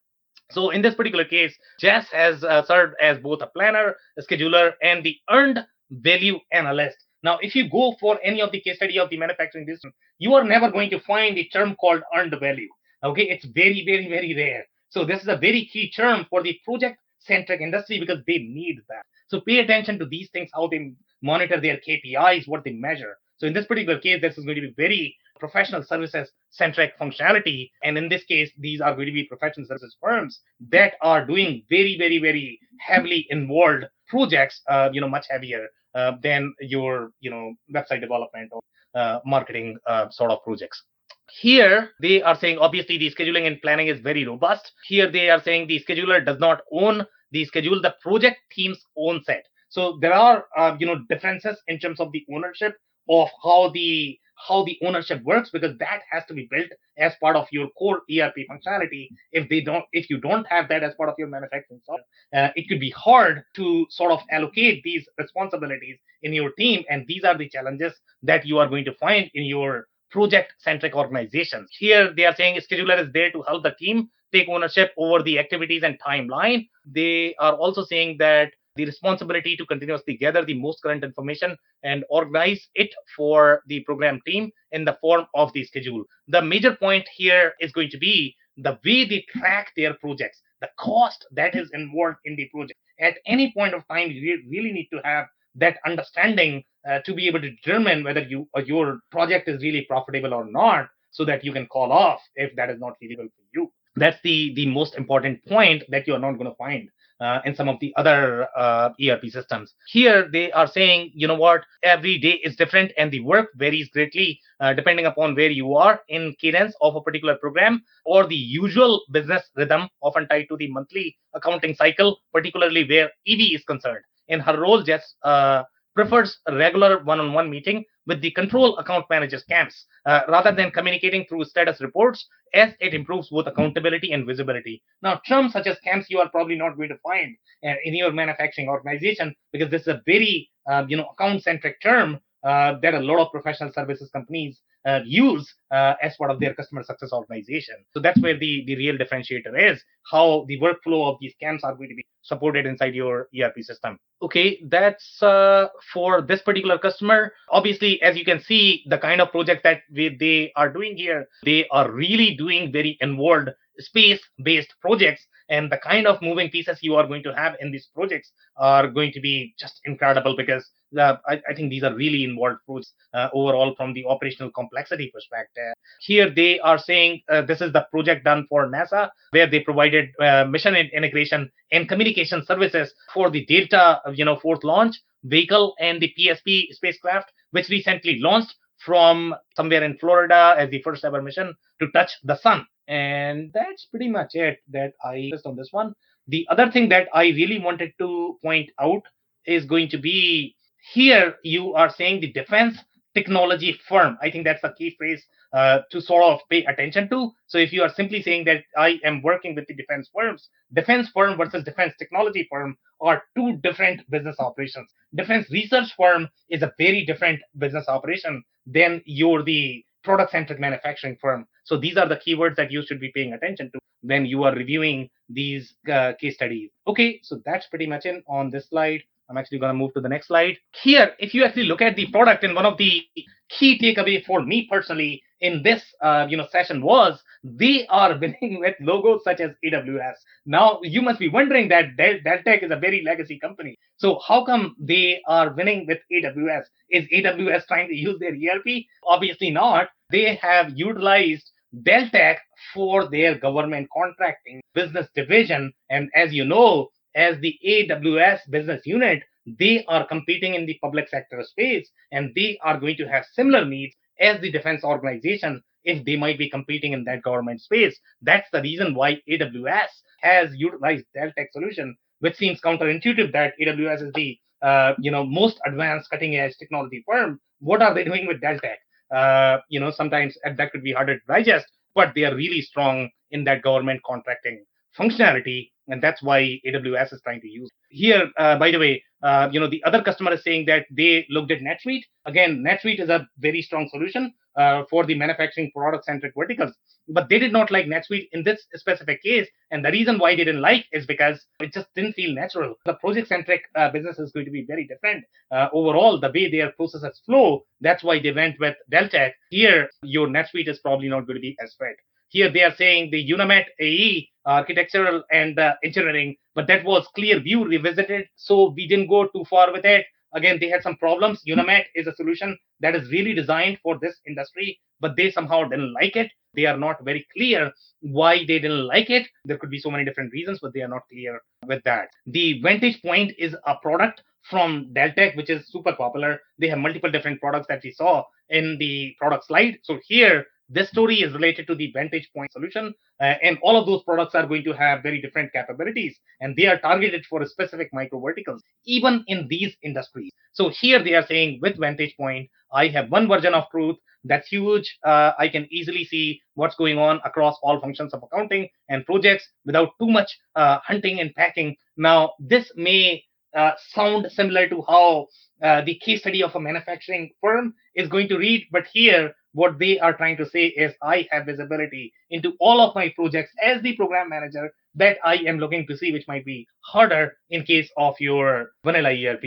So in this particular case, Jess has uh, served as both a planner, a scheduler, and the earned value analyst. Now, if you go for any of the case study of the manufacturing business, you are never going to find the term called earned value. Okay, it's very, very, very rare. So this is a very key term for the project centric industry because they need that. So pay attention to these things, how they monitor their KPIs, what they measure. So in this particular case, this is going to be very professional services centric functionality. And in this case, these are going to be professional services firms that are doing very, very, very heavily involved projects, uh, you know, much heavier uh, than your, you know, website development or uh, marketing uh, sort of projects. Here, they are saying obviously the scheduling and planning is very robust. Here, they are saying the scheduler does not own the schedule, the project team's own set. So there are, uh, you know, differences in terms of the ownership of how the how the ownership works because that has to be built as part of your core ERP functionality. If they don't, if you don't have that as part of your manufacturing software, uh, it could be hard to sort of allocate these responsibilities in your team. And these are the challenges that you are going to find in your project centric organizations. Here they are saying scheduler is there to help the team take ownership over the activities and timeline. They are also saying that the responsibility to continuously gather the most current information and organize it for the program team in the form of the schedule. The major point here is going to be the way they track their projects, the cost that is involved in the project. At any point of time, you really need to have that understanding uh, to be able to determine whether you uh, your project is really profitable or not so that you can call off if that is not feasible for you that's the the most important point that you are not going to find uh, in some of the other uh, ERP systems. Here, they are saying, you know what, every day is different and the work varies greatly uh, depending upon where you are in cadence of a particular program or the usual business rhythm, often tied to the monthly accounting cycle, particularly where EV is concerned. In her role, Jess uh, prefers a regular one-on-one meeting with the control account managers camps uh, rather than communicating through status reports as it improves both accountability and visibility. Now terms such as camps you are probably not going to find uh, in your manufacturing organization because this is a very uh, you know account centric term uh, that a lot of professional services companies uh, use uh, as part of their customer success organization. So that's where the, the real differentiator is how the workflow of these camps are going to be supported inside your ERP system. Okay, that's uh, for this particular customer. Obviously, as you can see, the kind of project that we, they are doing here, they are really doing very involved space based projects and the kind of moving pieces you are going to have in these projects are going to be just incredible because uh, I, I, think these are really involved projects uh, overall from the operational complexity perspective. Here they are saying uh, this is the project done for NASA where they provided uh, mission integration and communication services for the Delta, you know, fourth launch vehicle and the PSP spacecraft, which recently launched from somewhere in Florida as the first ever mission to touch the sun. And that's pretty much it that I just on this one. The other thing that I really wanted to point out is going to be here you are saying the defense technology firm. I think that's the key phrase uh, to sort of pay attention to. So if you are simply saying that I am working with the defense firms, defense firm versus defense technology firm are two different business operations. Defense research firm is a very different business operation than you're the product centric manufacturing firm. So these are the keywords that you should be paying attention to when you are reviewing these uh, case studies. Okay, so that's pretty much in on this slide. I'm actually going to move to the next slide. Here, if you actually look at the product, and one of the key takeaway for me personally in this uh, you know session was they are [laughs] winning with logos such as AWS. Now you must be wondering that Del- Deltek is a very legacy company. So how come they are winning with AWS? Is AWS trying to use their ERP? Obviously not. They have utilized Deltek for their government contracting business division, and as you know, as the AWS business unit, they are competing in the public sector space and they are going to have similar needs as the defense organization if they might be competing in that government space. That's the reason why AWS has utilized Deltek solution, which seems counterintuitive that AWS is the uh, you know most advanced cutting edge technology firm. What are they doing with Deltek? Uh, you know, sometimes that could be harder to digest, but they are really strong in that government contracting functionality and that's why AWS is trying to use. Here, uh, by the way, uh, you know the other customer is saying that they looked at NetSuite. Again, NetSuite is a very strong solution uh, for the manufacturing product-centric verticals, but they did not like NetSuite in this specific case, and the reason why they didn't like is because it just didn't feel natural. The project-centric uh, business is going to be very different uh, overall. The way their processes flow, that's why they went with Deltek. Here, your NetSuite is probably not going to be as fit. Here they are saying the Unanet AE architectural and uh, engineering, but that was Clearview revisited, so we didn't go too far with it. Again, they had some problems. Unanet is a solution that is really designed for this industry, but they somehow didn't like it. They are not very clear why they didn't like it. There could be so many different reasons, but they are not clear with that. The Vantage Point is a product from Deltek, which is super popular. They have multiple different products that we saw in the product slide. So here this story is related to the Vantage Point solution, uh, and all of those products are going to have very different capabilities, and they are targeted for specific micro verticals, even in these industries. So here they are saying with Vantage Point, I have one version of truth that's huge. Uh, I can easily see what's going on across all functions of accounting and projects without too much uh, hunting and packing. Now, this may uh, sound similar to how uh, the case study of a manufacturing firm is going to read, but here what they are trying to say is I have visibility into all of my projects as the program manager that I am looking to see, which might be harder in case of your vanilla ERP.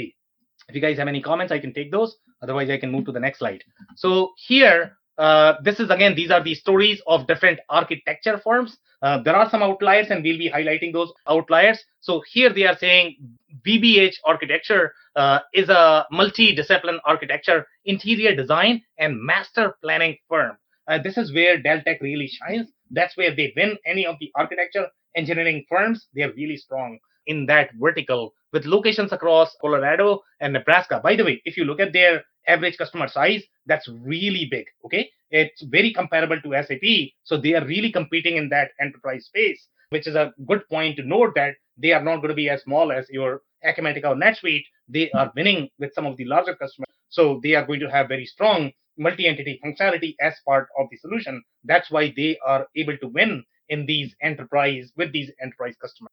If you guys have any comments, I can take those. Otherwise, I can move to the next slide. So here, uh, this is again, these are the stories of different architecture firms. Uh, there are some outliers, and we'll be highlighting those outliers. So here they are saying VBH architecture uh, is a multi-discipline architecture, interior design, and master planning firm. Uh, this is where Deltek really shines. That's where they win any of the architecture engineering firms. They are really strong in that vertical with locations across Colorado and Nebraska. By the way, if you look at their average customer size, that's really big. Okay. It's very comparable to SAP. So they are really competing in that enterprise space, which is a good point to note that they are not going to be as small as your Acumatica or NetSuite. They are winning with some of the larger customers. So they are going to have very strong multi-entity functionality as part of the solution. That's why they are able to win in these enterprise with these enterprise customers.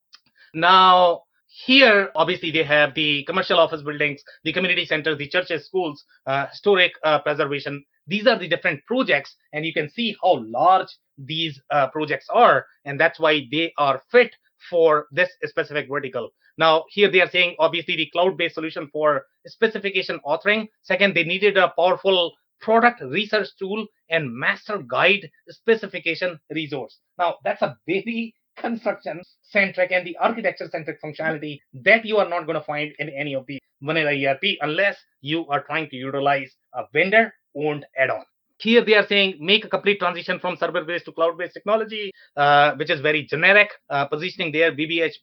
Now, here, obviously, they have the commercial office buildings, the community centers, the churches, schools, uh, historic uh, preservation. These are the different projects, and you can see how large these uh, projects are, and that's why they are fit for this specific vertical. Now, here they are saying obviously the cloud based solution for specification authoring. Second, they needed a powerful product research tool and master guide specification resource. Now, that's a very construction centric and the architecture centric functionality that you are not going to find in any of the vanilla ERP unless you are trying to utilize a vendor owned add on. Here they are saying make a complete transition from server-based to cloud-based technology, uh, which is very generic uh, positioning there. VBH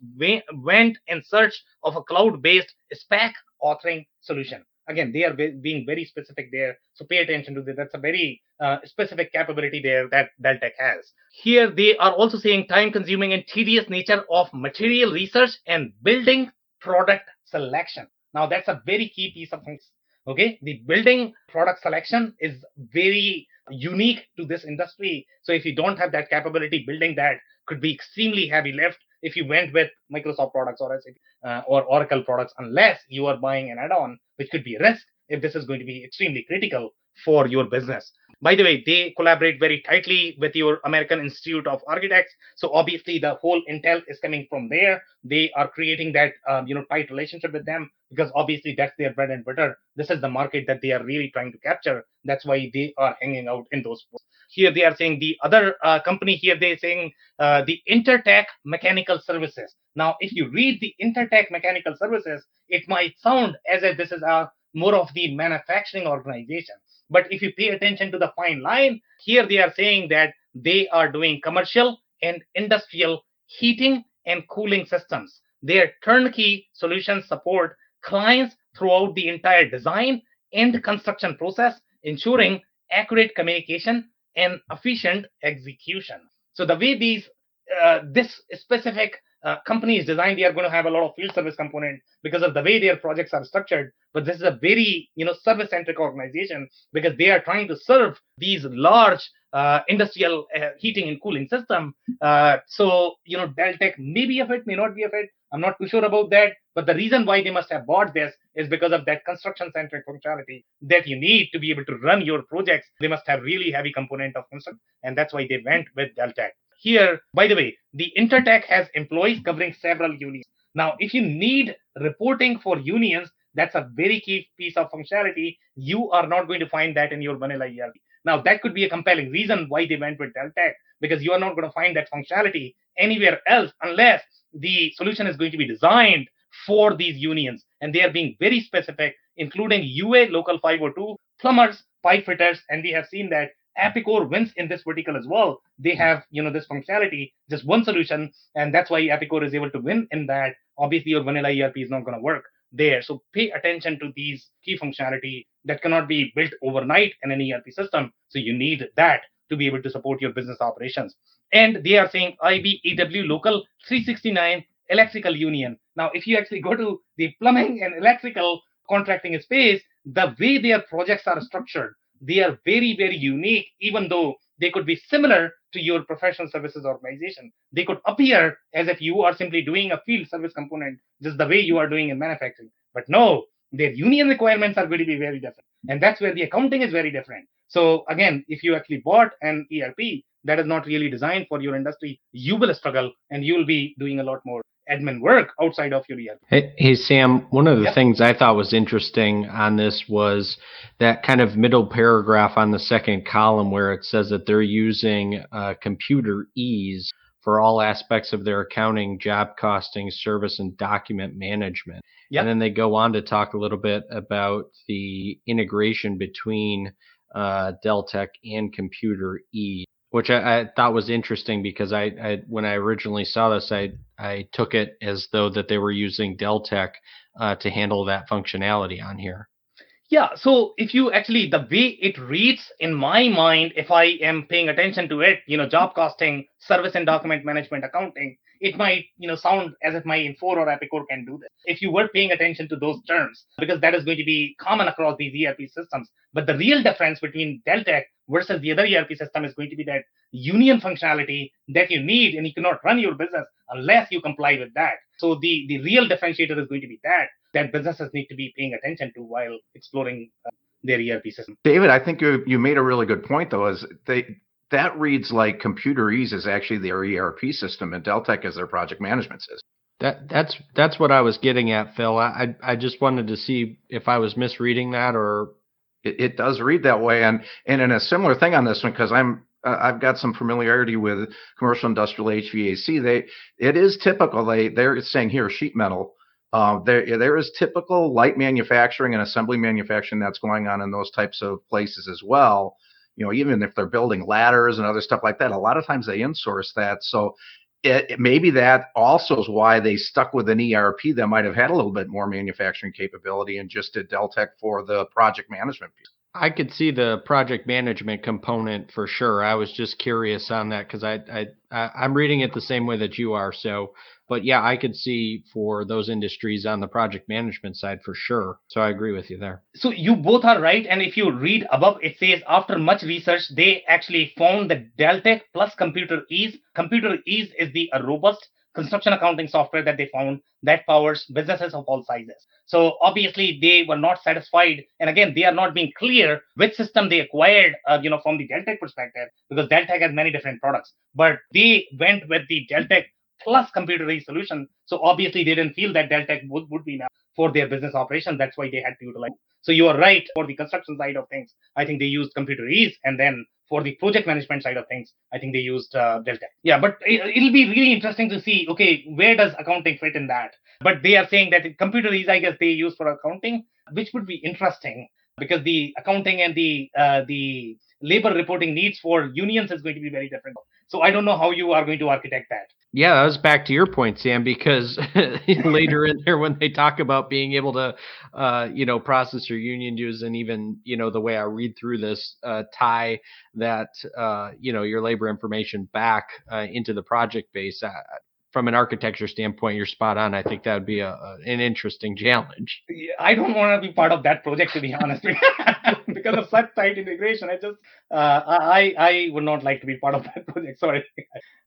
went in search of a cloud-based spec authoring solution. Again, they are being very specific there, so pay attention to that. That's a very uh, specific capability there that Deltek has. Here they are also saying time-consuming and tedious nature of material research and building product selection. Now that's a very key piece of things okay the building product selection is very unique to this industry so if you don't have that capability building that could be extremely heavy lift if you went with microsoft products or SAP, uh, or oracle products unless you are buying an add-on which could be a risk if this is going to be extremely critical for your business by the way, they collaborate very tightly with your American Institute of Architects. So obviously, the whole intel is coming from there. They are creating that um, you know tight relationship with them because obviously that's their bread and butter. This is the market that they are really trying to capture. That's why they are hanging out in those. Here they are saying the other uh, company here they're saying uh, the Intertech Mechanical Services. Now, if you read the Intertech Mechanical Services, it might sound as if this is a more of the manufacturing organization. But if you pay attention to the fine line, here they are saying that they are doing commercial and industrial heating and cooling systems. Their turnkey solutions support clients throughout the entire design and construction process, ensuring accurate communication and efficient execution. So the way these uh, this specific uh, is designed, they are going to have a lot of field service component because of the way their projects are structured. But this is a very, you know, service centric organization because they are trying to serve these large uh, industrial uh, heating and cooling system. Uh, so, you know, Deltek may be a fit, may not be a fit. I'm not too sure about that. But the reason why they must have bought this is because of that construction centric functionality that you need to be able to run your projects. They must have really heavy component of construction. And that's why they went with Deltek. Here, by the way, the Intertech has employees covering several unions. Now, if you need reporting for unions, that's a very key piece of functionality. You are not going to find that in your vanilla ERP. Now, that could be a compelling reason why they went with Deltek, because you are not going to find that functionality anywhere else unless the solution is going to be designed for these unions. And they are being very specific, including UA Local 502, plumbers, pipe fitters, and we have seen that Epicor wins in this vertical as well. They have, you know, this functionality, just one solution, and that's why Epicor is able to win in that. Obviously, your vanilla ERP is not going to work there. So pay attention to these key functionality that cannot be built overnight in an ERP system. So you need that to be able to support your business operations. And they are saying IBEW local 369 electrical union. Now, if you actually go to the plumbing and electrical contracting space, the way their projects are structured, they are very, very unique, even though they could be similar to your professional services organization. They could appear as if you are simply doing a field service component just the way you are doing in manufacturing. But no, their union requirements are going to be very different. And that's where the accounting is very different. So again, if you actually bought an ERP that is not really designed for your industry, you will struggle and you will be doing a lot more admin work outside of your ERP. Hey, hey Sam, one of the yep. things I thought was interesting on this was that kind of middle paragraph on the second column where it says that they're using uh, computer ease for all aspects of their accounting, job costing, service, and document management. Yep. And then they go on to talk a little bit about the integration between uh, Tech and Computer E, which I, I, thought was interesting because I, I, when I originally saw this, I I took it as though that they were using Deltek uh, to handle that functionality on here. Yeah, so if you actually, the way it reads in my mind, if I am paying attention to it, you know, job costing, service and document management, accounting, it might, you know, sound as if my Infor or Epicor can do this. If you were paying attention to those terms, because that is going to be common across these ERP systems. But the real difference between Deltek versus the other ERP system is going to be that union functionality that you need, and you cannot run your business unless you comply with that. So the, the real differentiator is going to be that that businesses need to be paying attention to while exploring uh, their ERP system. David, I think you you made a really good point though. Is they that reads like ComputerEase is actually their ERP system and Deltek is their project management system. That that's that's what I was getting at, Phil. I I just wanted to see if I was misreading that or it, it does read that way. And and in a similar thing on this one because I'm uh, I've got some familiarity with commercial industrial HVAC. They it is typical. They they're saying here sheet metal uh, there, there is typical light manufacturing and assembly manufacturing that's going on in those types of places as well. You know, even if they're building ladders and other stuff like that, a lot of times they insource that. So it, maybe that also is why they stuck with an ERP that might have had a little bit more manufacturing capability and just did Deltek for the project management piece. I could see the project management component for sure. I was just curious on that because I, I I'm reading it the same way that you are. So but yeah, I could see for those industries on the project management side for sure. So I agree with you there. So you both are right. And if you read above, it says after much research, they actually found that Deltek plus ComputerEase. Computer Ease is the robust construction accounting software that they found that powers businesses of all sizes. So obviously they were not satisfied, and again they are not being clear which system they acquired, uh, you know, from the Deltek perspective, because Deltek has many different products. But they went with the Deltek plus computerized solution. So obviously they didn't feel that Deltek would, would be enough for their business operation. That's why they had to utilize. So you are right for the construction side of things. I think they used ComputerEase, and then for the project management side of things, I think they used uh, Deltek. Yeah, but it, will be really interesting to see. Okay, where does accounting fit in that? But they are saying that ComputerEase, I guess, they use for accounting, which would be interesting because the accounting and the uh, the labor reporting needs for unions is going to be very different. So I don't know how you are going to architect that. Yeah, that was back to your point, Sam, because [laughs] later in there when they talk about being able to, uh, you know, process your union dues and even, you know, the way I read through this, uh, tie that, uh, you know, your labor information back uh, into the project base. From an architecture standpoint, you're spot on. I think that would be a, a, an interesting challenge. I don't want to be part of that project, to be honest, [laughs] because of such tight integration. I just, uh, I, I would not like to be part of that project. Sorry.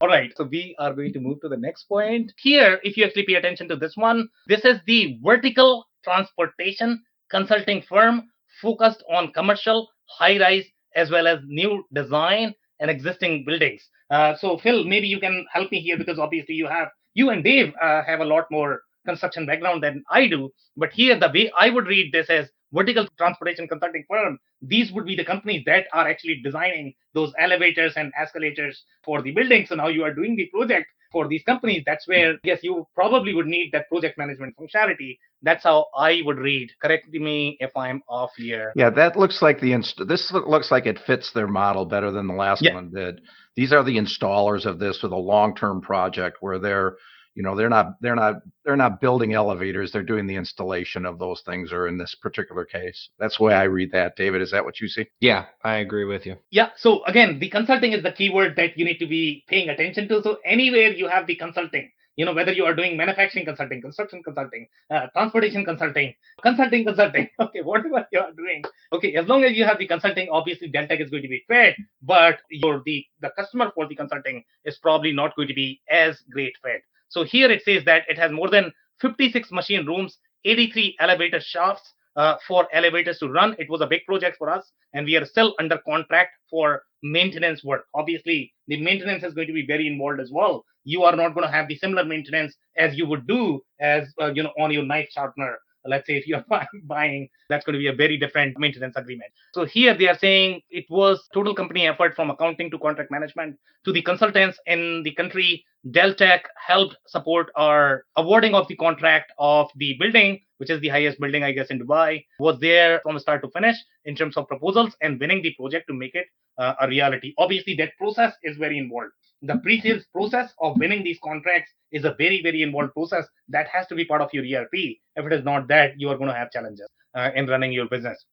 All right. So we are going to move to the next point. Here, if you actually pay attention to this one, this is the vertical transportation consulting firm focused on commercial, high rise, as well as new design and existing buildings. Uh, so, Phil, maybe you can help me here because obviously you have you and Dave uh, have a lot more construction background than I do. But here, the way I would read this as vertical transportation consulting firm, these would be the companies that are actually designing those elevators and escalators for the building. So now you are doing the project for these companies. That's where, yes, you probably would need that project management functionality. That's how I would read. Correct me if I'm off here. Yeah, that looks like the inst- this looks like it fits their model better than the last yeah. one did. These are the installers of this with a long-term project where they're you know they're not they're not they're not building elevators they're doing the installation of those things or in this particular case. That's the way i read that david. Is that what you see? Yeah i agree with you. Yeah so again the consulting is the keyword that you need to be paying attention to. So anywhere you have the consulting you know whether you are doing manufacturing consulting construction consulting uh, transportation consulting consulting consulting [laughs] okay whatever you are doing okay as long as you have the consulting obviously Deltek is going to be fed but your the the customer for the consulting is probably not going to be as great fed so here it says that it has more than 56 machine rooms, 83 elevator shafts uh, for elevators to run. It was a big project for us, and we are still under contract for maintenance work. Obviously, the maintenance is going to be very involved as well. You are not going to have the similar maintenance as you would do as uh, you know on your knife sharpener let's say if you're [laughs] buying that's going to be a very different maintenance agreement. So here they are saying it was total company effort from accounting to contract management to the consultants in the country. Deltek helped support our awarding of the contract of the building which is the highest building i guess in dubai was there from start to finish in terms of proposals and winning the project to make it uh, a reality. Obviously that process is very involved. The pre-sales process of winning these contracts is a very very involved process that has to be part of your erp if it is not that you are going to have challenges uh, in running your business.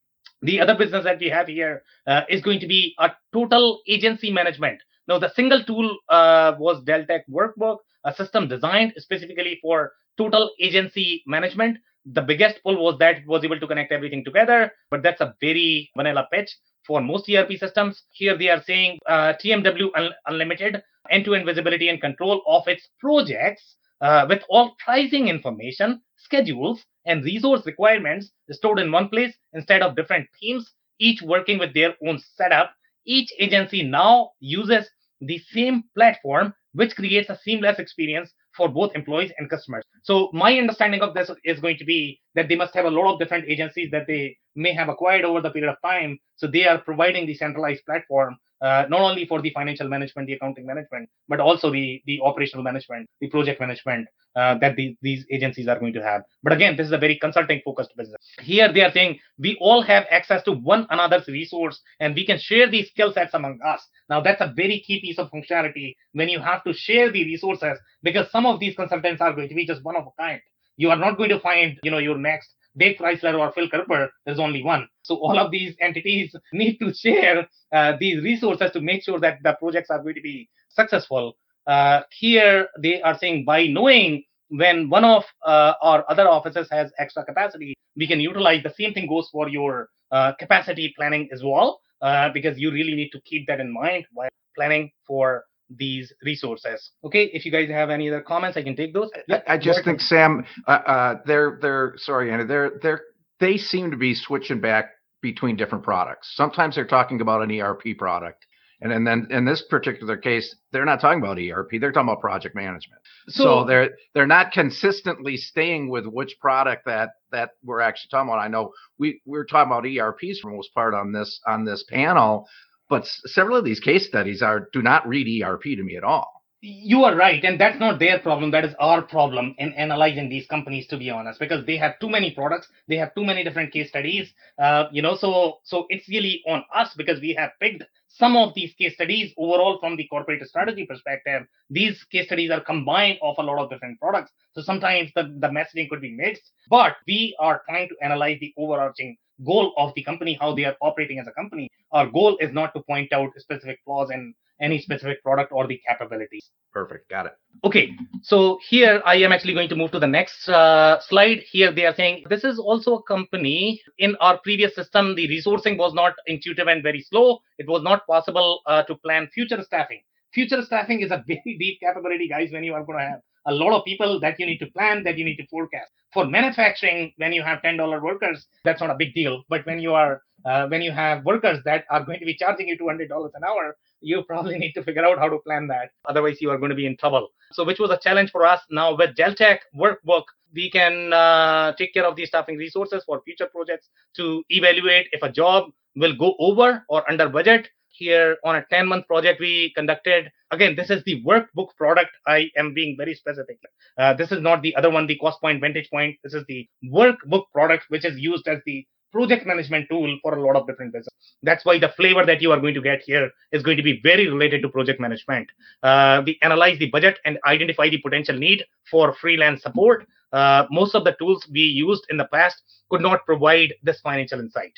The other business that we have here uh, is going to be a total agency management now the single tool uh, was Deltek workbook a system designed specifically for total agency management the biggest pull was that it was able to connect everything together but that's a very vanilla pitch for most ERP systems. Here they are saying uh, TMW un- Unlimited end-to-end visibility and control of its projects uh, with all pricing information, schedules, and resource requirements stored in one place instead of different teams, each working with their own setup. Each agency now uses the same platform, which creates a seamless experience for both employees and customers. So my understanding of this is going to be that they must have a lot of different agencies that they may have acquired over the period of time. So they are providing the centralized platform uh, not only for the financial management, the accounting management, but also the the operational management, the project management uh, that the, these agencies are going to have. But again, this is a very consulting focused business. Here they are saying we all have access to one another's resource and we can share these skill sets among us. Now that's a very key piece of functionality when you have to share the resources because some of these consultants are going to be just one of a kind. You are not going to find, you know, your next Dave Chrysler or Phil Kerper, there's only one. So all of these entities [laughs] need to share uh, these resources to make sure that the projects are going to be successful. Uh, here they are saying by knowing when one of uh, our other offices has extra capacity, we can utilize the same thing goes for your uh, capacity planning as well, uh, because you really need to keep that in mind while planning for these resources. Okay, if you guys have any other comments, I can take those. Yeah, I just think Sam, uh, uh, they're they're sorry, Andy, they're they're they seem to be switching back between different products. Sometimes they're talking about an ERP product, and, and then in this particular case, they're not talking about ERP. They're talking about project management. So, so, they're they're not consistently staying with which product that that we're actually talking about. I know we we're talking about ERPs for most part on this on this panel, but several of these case studies are do not read ERP to me at all. You are right, and that's not their problem. That is our problem in analyzing these companies, to be honest, because they have too many products, they have too many different case studies. Uh, you know, so so it's really on us because we have picked some of these case studies overall from the corporate strategy perspective. These case studies are combined of a lot of different products, so sometimes the the messaging could be mixed. But we are trying to analyze the overarching goal of the company, how they are operating as a company. Our goal is not to point out specific flaws and any specific product or the capabilities. Perfect. Got it. Okay. So here I am actually going to move to the next uh, slide. Here they are saying this is also a company. In our previous system, the resourcing was not intuitive and very slow. It was not possible uh, to plan future staffing. Future staffing is a [laughs] very deep capability, guys, when you are going to have a lot of people that you need to plan, that you need to forecast. For manufacturing, when you have $10 workers, that's not a big deal. But when you are uh, when you have workers that are going to be charging you $200 an hour, you [laughs] probably need to figure out how to plan that. Otherwise, you are going to be in trouble. So, which was a challenge for us. Now, with Deltek Workbook, we can uh, take care of these staffing resources for future projects to evaluate if a job will go over or under budget. Here on a 10 month project we conducted. Again, this is the workbook product. I am being very specific. Uh, this is not the other one, the Costpoint, vantage point. This is the workbook product, which is used as the project management tool for a lot of different business. That's why the flavor that you are going to get here is going to be very related to project management. Uh, we analyze the budget and identify the potential need for freelance support. Uh, most of the tools we used in the past could not provide this financial insight.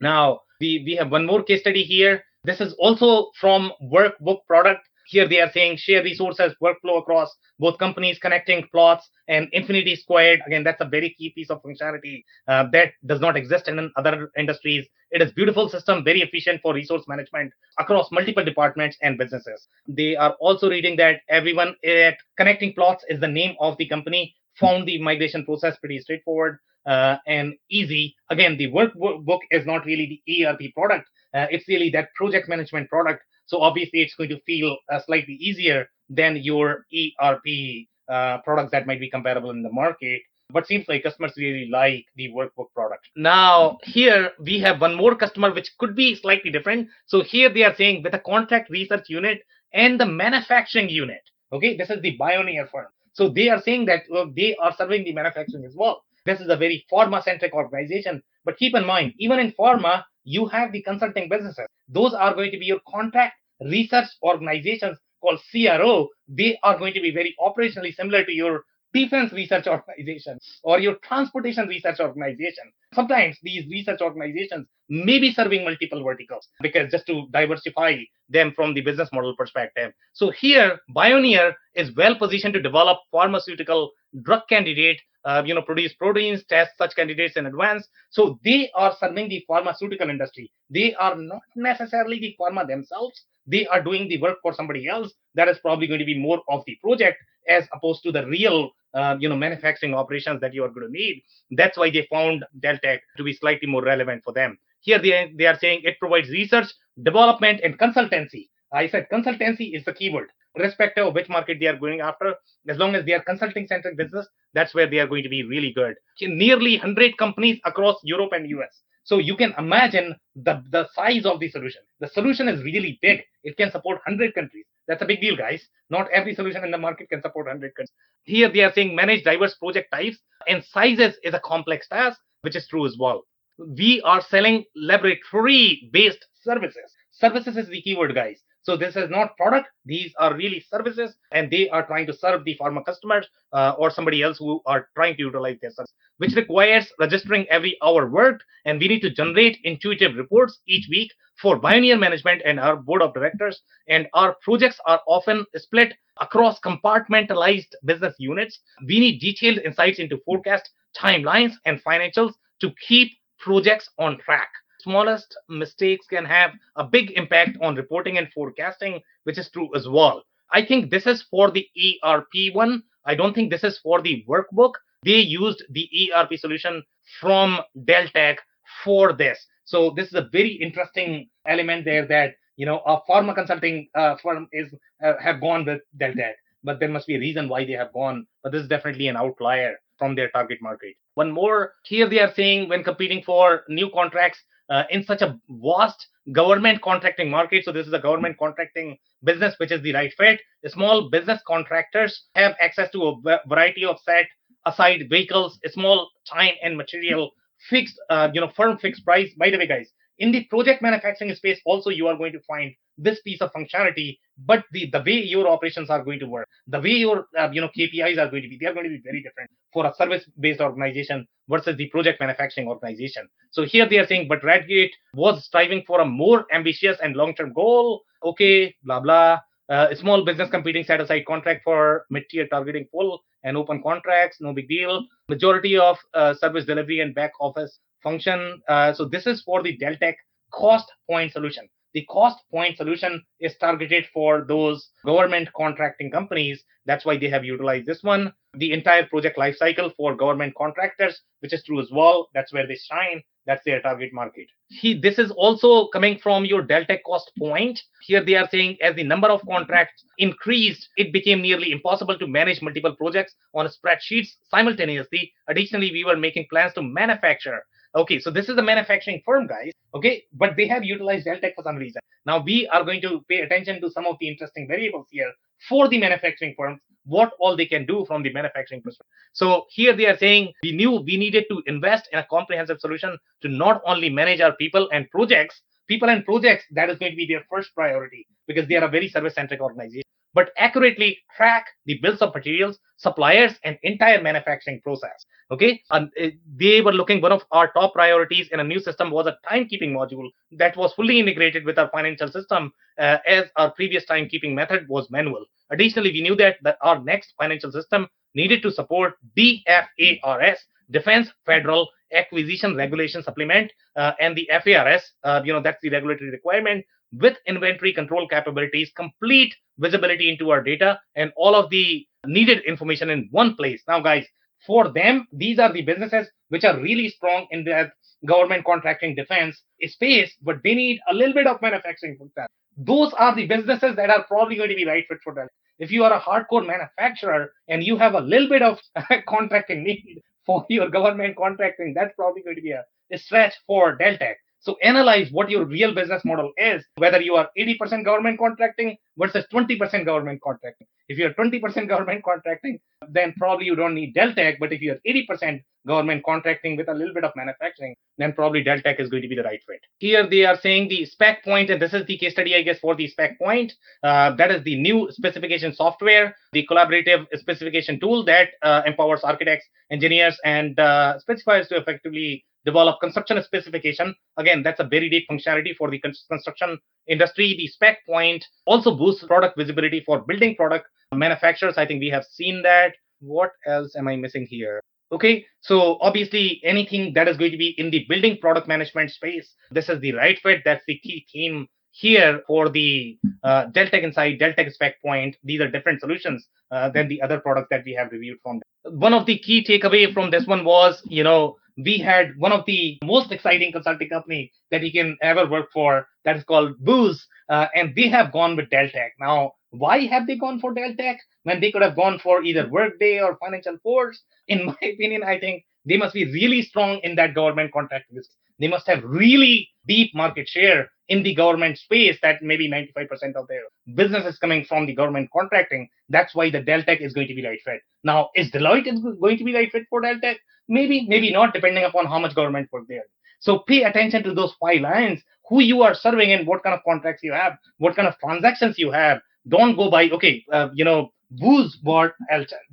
Now, we, we have one more case study here. This is also from workbook product here they are saying share resources, workflow across both companies, connecting plots, and infinity squared. Again, that's a very key piece of functionality uh, that does not exist in other industries. It is beautiful system, very efficient for resource management across multiple departments and businesses. They are also reading that everyone at Connecting Plots is the name of the company. Found the migration process pretty straightforward uh, and easy. Again, the workbook is not really the ERP product. Uh, it's really that project management product so obviously, it's going to feel uh, slightly easier than your ERP uh, products that might be comparable in the market. But seems like customers really like the workbook product. Now, here we have one more customer which could be slightly different. So here they are saying with a contract research unit and the manufacturing unit. Okay, this is the Bioneer firm. So they are saying that well, they are serving the manufacturing as well. This is a very pharma centric organization. But keep in mind, even in pharma, you have the consulting businesses. Those are going to be your contract research organizations called CRO, they are going to be very operationally similar to your defense research organization or your transportation research organization. Sometimes these research organizations may be serving multiple verticals because just to diversify them from the business model perspective. So here, Bioneer is well positioned to develop pharmaceutical drug candidate uh, you know, produce proteins, test such candidates in advance. So they are serving the pharmaceutical industry. They are not necessarily the pharma themselves. They are doing the work for somebody else. That is probably going to be more of the project as opposed to the real, uh, you know, manufacturing operations that you are going to need. That's why they found Deltek to be slightly more relevant for them. Here they, they are saying it provides research, development, and consultancy. I said consultancy is the keyword irrespective of which market they are going after, as long as they are consulting centric business, that's where they are going to be really good. Nearly 100 companies across Europe and US. So you can imagine the, the size of the solution. The solution is really big. It can support 100 countries. That's a big deal, guys. Not every solution in the market can support 100 countries. Here they are saying manage diverse project types and sizes is a complex task, which is true as well. We are selling laboratory based services. Services is the keyword, guys. So this is not product; these are really services, and they are trying to serve the pharma customers uh, or somebody else who are trying to utilize their service, which requires registering every hour worked, and we need to generate intuitive reports each week for Bioneer management and our board of directors. And our projects are often split across compartmentalized business units. We need detailed insights into forecast, timelines, and financials to keep projects on track smallest mistakes can have a big impact on reporting and forecasting, which is true as well. I think this is for the ERP one. I don't think this is for the workbook. They used the ERP solution from Deltek for this. So this is a very interesting element there that you know a pharma consulting uh, firm is uh, have gone with Deltek, but there must be a reason why they have gone. But this is definitely an outlier from their target market. One more here they are saying when competing for new contracts, uh, in such a vast government contracting market. So this is a government contracting business, which is the right fit. The small business contractors have access to a variety of set aside vehicles, small time and material fixed, uh, you know, firm fixed price. By the way, guys, in the project manufacturing space, also you are going to find this piece of functionality, but the, the way your operations are going to work, the way your uh, you know KPIs are going to be, they are going to be very different for a service-based organization versus the project manufacturing organization. So here they are saying, but Redgate was striving for a more ambitious and long-term goal. okay, blah blah. Uh, small business competing set aside contract for mid-tier targeting full and open contracts, no big deal. Majority of uh, service delivery and back office function. Uh, so this is for the Deltek cost point solution. The cost point solution is targeted for those government contracting companies. That's why they have utilized this one. The entire project lifecycle for government contractors, which is true as well. That's where they shine. That's their target market. He, this is also coming from your Deltek Costpoint. Here they are saying as the number of contracts increased, it became nearly impossible to manage multiple projects on spreadsheets simultaneously. Additionally, we were making plans to manufacture Okay, so this is the manufacturing firm, guys. Okay, but they have utilized Deltek for some reason. Now we are going to pay attention to some of the interesting variables here for the manufacturing firms, what all they can do from the manufacturing perspective. So here they are saying we knew we needed to invest in a comprehensive solution to not only manage our people and projects, people and projects, that is going to be their first priority because they are a very service centric organization but accurately track the bills of materials, suppliers, and entire manufacturing process. Okay, and uh, they were looking. One of our top priorities in a new system was a timekeeping module that was fully integrated with our financial system, uh, as our previous timekeeping method was manual. Additionally, we knew that, that our next financial system needed to support DFARS, Defense Federal Acquisition Regulation Supplement, uh, and the FARS. Uh, you know that's the regulatory requirement with inventory control capabilities, complete visibility into our data, and all of the needed information in one place. Now, guys, for them, these are the businesses which are really strong in the government contracting defense space, but they need a little bit of manufacturing for that. Those are the businesses that are probably going to be right fit for them. If you are a hardcore manufacturer and you have a little bit of [laughs] contracting need for your government contracting, that's probably going to be a, stretch for Deltek. So analyze what your real business model is, whether you are 80% government contracting versus 20% government contracting. If you're 20% government contracting, then probably you don't need Deltek. But if you're 80% government contracting with a little bit of manufacturing, then probably Deltek is going to be the right fit. Here they are saying the Specpoint, and this is the case study, I guess, for the Specpoint. Uh, that is the new specification software, the collaborative specification tool that uh, empowers architects, engineers, and uh, specifiers to effectively develop construction specification. Again, that's a very deep functionality for the construction industry. The Specpoint also boosts product visibility for building product manufacturers. I think we have seen that. What else am I missing here? Okay, so obviously anything that is going to be in the building product management space, this is the right fit. That's the key theme here for the uh, Insight, Deltek Specpoint. These are different solutions uh, than the other products that we have reviewed from. Them. One of the key takeaway from this one was, you know, we had one of the most exciting consulting company that you can ever work for that is called Booz, uh, and they have gone with Deltek. Now, why have they gone for Deltek when they could have gone for either Workday or FinancialForce? In [laughs] my opinion, I think they must be really strong in that government contract list. They must have really deep market share in the government space that maybe 95% of their business is coming from the government contracting. That's why the Deltek is going to be right fit. Now, is Deloitte is going to be right fit for Deltek? Maybe, maybe not, depending upon how much government work there. So pay attention to those five lines, who you are serving and what kind of contracts you have, what kind of transactions you have. Don't go by, okay, uh, you know, Booz bought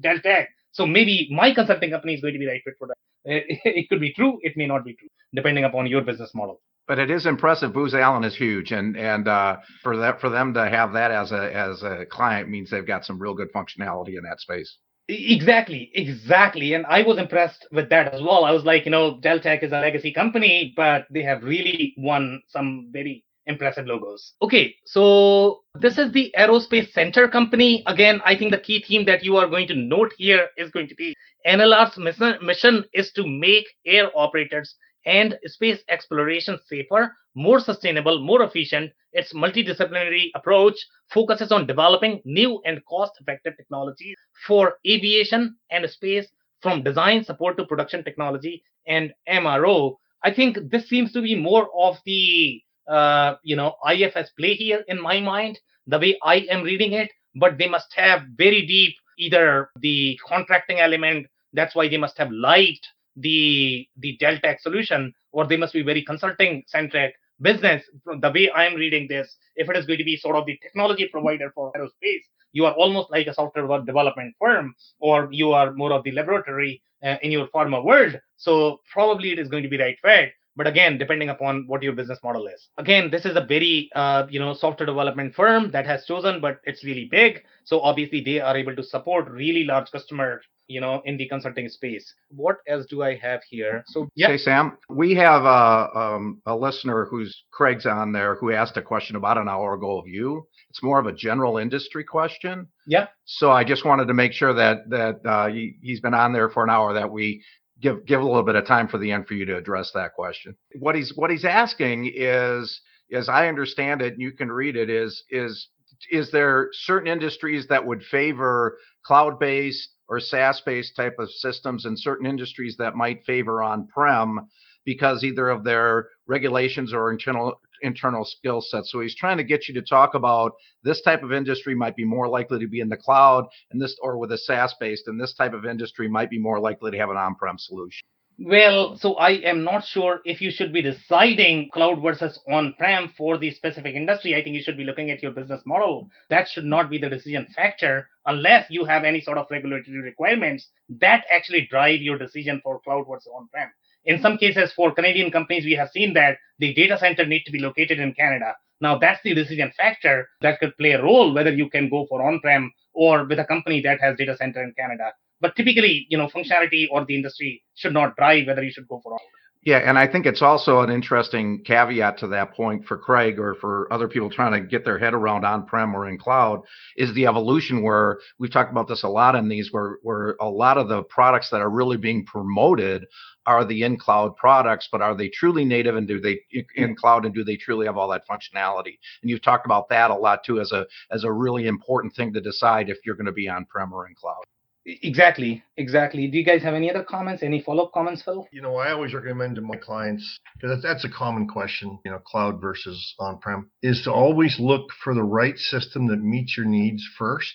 Deltek. So maybe my consulting company is going to be right fit for that. [laughs] It could be true, it may not be true, depending upon your business model but it is impressive. Booz Allen is huge, and and uh, for that for them to have that as a as a client means they've got some real good functionality in that space. Exactly, exactly. And I was impressed with that as well. I was like, you know, Deltek is a legacy company, but they have really won some very impressive logos. Okay, so this is the Aerospace Center company. Again, I think the key theme that you are going to note here is going to be NLR's mission is to make air operators and space exploration safer, more sustainable, more efficient. Its multidisciplinary approach focuses on developing new and cost effective technologies for aviation and space from design support to production technology and MRO. I think this seems to be more of the uh, you know IFS play here in my mind, the way I am reading it. But they must have very deep either the contracting element. That's why they must have liked the the Deltek solution, or they must be very consulting centric business. From the way I am reading this, if it is going to be sort of the technology provider for aerospace, you are almost like a software development firm, or you are more of the laboratory uh, in your pharma world. So probably it is going to be right fit. But again depending upon what your business model is. Again this is a very uh, you know software development firm that has chosen but it's really big. So obviously they are able to support really large customer you know in the consulting space. What else do i have here? So yeah. Hey sam we have a, um, a listener who's craig's on there who asked a question about an hour ago of you. It's more of a general industry question. Yeah. So i just wanted to make sure that that uh, he, he's been on there for an hour that we give give a little bit of time for the end for you to address that question. What he's what he's asking is as i understand it and you can read it is is is there certain industries that would favor cloud based or SaaS based type of systems in certain industries that might favor on prem because either of their regulations or internal internal skill sets. So he's trying to get you to talk about this type of industry might be more likely to be in the cloud and this or with a SaaS based and this type of industry might be more likely to have an on-prem solution. Well, so I am not sure if you should be deciding cloud versus on-prem for the specific industry. I think you should be looking at your business model. That should not be the decision factor unless you have any sort of regulatory requirements that actually drive your decision for cloud versus on-prem. In some cases, for Canadian companies, we have seen that the data center need to be located in Canada. Now, that's the decision factor that could play a role whether you can go for on-prem or with a company that has data center in Canada. But typically, you know, functionality or the industry should not drive whether you should go for all. Yeah, and I think it's also an interesting caveat to that point for Craig or for other people trying to get their head around on-prem or in cloud is the evolution where we've talked about this a lot in these where where a lot of the products that are really being promoted are the in cloud products, but are they truly native and do they hmm. in cloud and do they truly have all that functionality? And you've talked about that a lot too as a as a really important thing to decide if you're going to be on-prem or in cloud. Exactly, exactly. Do you guys have any other comments? Any follow-up comments, Phil? You know, I always recommend to my clients because that's a common question. You know, cloud versus on-prem is to always look for the right system that meets your needs first,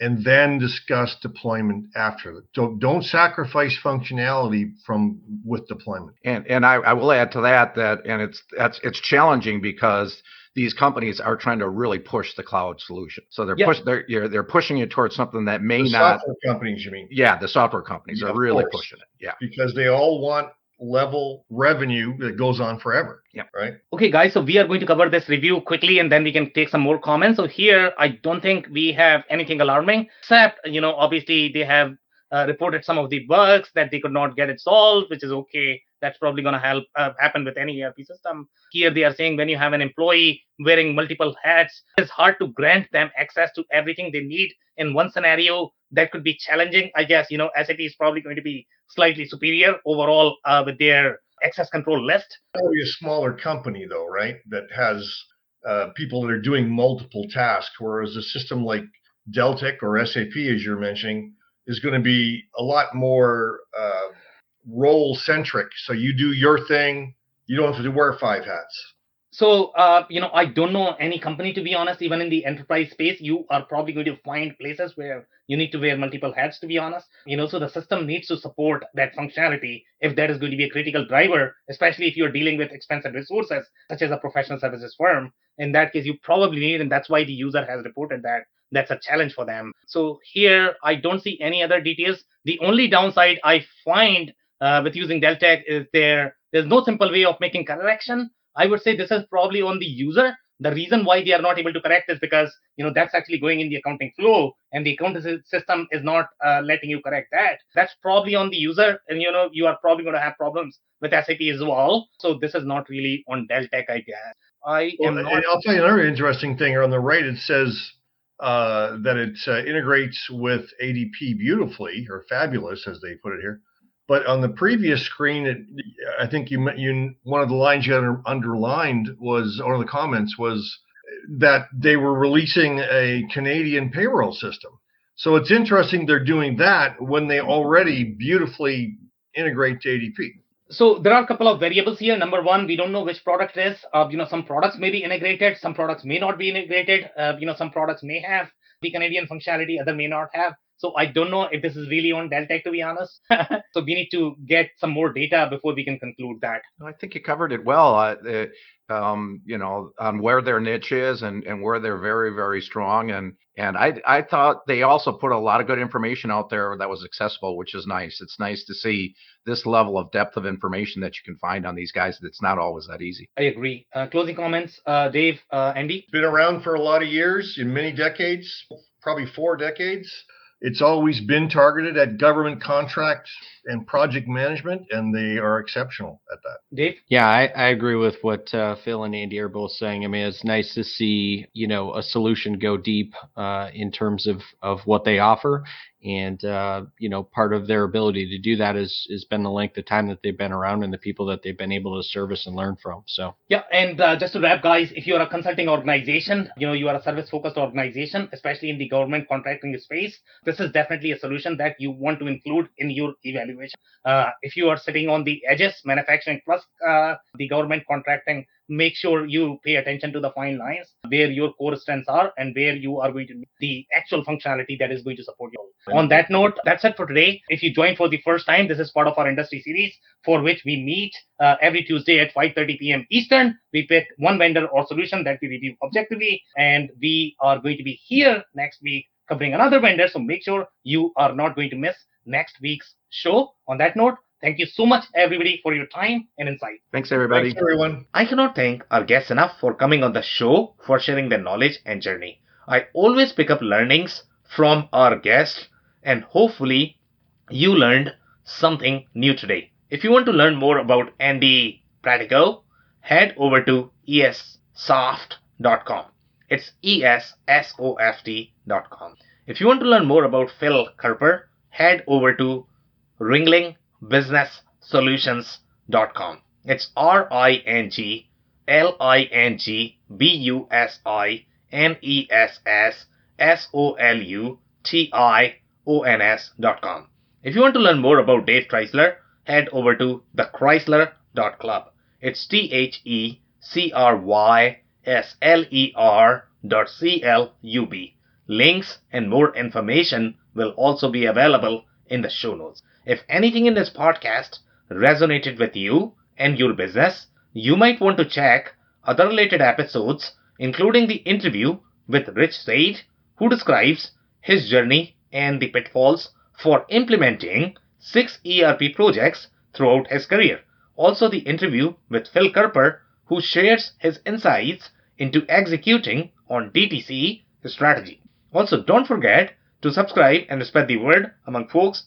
and then discuss deployment after. Don't don't sacrifice functionality from with deployment. And and I, I will add to that that and it's that's it's challenging because these companies are trying to really push the cloud solution. So they're push they're they're pushing it towards something that may the not. Software companies, you mean? Yeah, the software companies yeah, are really course. pushing it. Yeah, because they all want level revenue that goes on forever. Yeah. Right. Okay, guys. So we are going to cover this review quickly, and then we can take some more comments. So here, I don't think we have anything alarming, except you know, obviously they have uh, reported some of the bugs that they could not get it solved, which is okay. That's probably going to help uh, happen with any ERP system. Here they are saying when you have an employee wearing multiple hats, it's hard to grant them access to everything they need in one scenario. That could be challenging. I guess you know SAP is probably going to be slightly superior overall uh, with their access control list. Probably a smaller company though, right? That has uh, people that are doing multiple tasks, whereas a system like Deltek or SAP, as you're mentioning, is going to be a lot more uh, role centric. So you do your thing. You don't have to wear five hats. So, uh, you know, I don't know any company, to be honest, even in the enterprise space, you are probably going to find places where you need to wear multiple hats, to be honest. You know, so the system needs to support that functionality if that is going to be a critical driver, especially if you're dealing with expensive resources, such as a professional services firm. In that case, you probably need, and that's why the user has reported that that's a challenge for them. So here, I don't see any other details. The only downside I find uh, with using Deltek is there there's no simple way of making correction. I would say this is probably on the user. The reason why they are not able to correct is because you know that's actually going in the accounting flow, and the accounting system is not uh, letting you correct that. That's probably on the user, and you know you are probably going to have problems with SAP as well. So this is not really on Deltek, I guess. I well, am not. I'll tell you another interesting thing. On the right, it says uh, that it uh, integrates with ADP beautifully or fabulous, as they put it here. But on the previous screen, it, I think you you one of the lines you underlined was of the comments was that they were releasing a Canadian payroll system. So it's interesting they're doing that when they already beautifully integrate to ADP. So there are a couple of variables here. Number one, we don't know which product is. Uh, you know, some products may be integrated, some products may not be integrated. Uh, you know, some products may have the Canadian functionality, other may not have. So I don't know if this is really on Deltek, to be honest. [laughs] so we need to get some more data before we can conclude that. I think you covered it well. Uh, um, you know, on where their niche is and, and where they're very, very strong. And and I I thought they also put a lot of good information out there that was accessible, which is nice. It's nice to see this level of depth of information that you can find on these guys. That's not always that easy. I agree. Uh, closing comments, uh, Dave, uh, Andy. Been around for a lot of years, in many decades, probably four decades. It's always been targeted at government contracts and project management, and they are exceptional at that. Dave? Yeah, I, I agree with what uh, Phil and Andy are both saying. I mean, it's nice to see you know a solution go deep uh, in terms of of what they offer, and uh, you know part of their ability to do that is has been the length of time that they've been around and the people that they've been able to service and learn from so. Yeah and uh, just to wrap guys if you're a consulting organization you know you are a service focused organization especially in the government contracting space this is definitely a solution that you want to include in your evaluation. Uh, if you are sitting on the edges manufacturing plus uh, the government contracting make sure you pay attention to the fine lines where your core strengths are and where you are going to the actual functionality that is going to support you. On that note, that's it for today. If you join for the first time, this is part of our industry series for which we meet uh, every Tuesday at 5:30 p.m. Eastern. We pick one vendor or solution that we review objectively, and we are going to be here next week covering another vendor. So make sure you are not going to miss next week's show. On that note, Thank you so much, everybody, for your time and insight. Thanks, everybody. Thanks, everyone. I cannot thank our guests enough for coming on the show, for sharing their knowledge and journey. I always pick up learnings from our guests, and hopefully, you learned something new today. If you want to learn more about Andy Pratico, head over to essoft.com. It's E-S-S-O-F-T.com. If you want to learn more about Phil Kerper, head over to Ringling ringlingbusinesssolutions.com. It's R I N G L I N G B U S I N E S S S O L U T I O N S.com. If you want to learn more about Dave Chrysler, head over to thechrysler.club. It's T H E C R Y S L E R dot C L U B. Links and more information will also be available in the show notes. If anything in this podcast resonated with you and your business, you might want to check other related episodes, including the interview with Rich Sage, who describes his journey and the pitfalls for implementing six ERP projects throughout his career. Also, the interview with Phil Kerper, who shares his insights into executing on DTC strategy. Also, don't forget to subscribe and spread the word among folks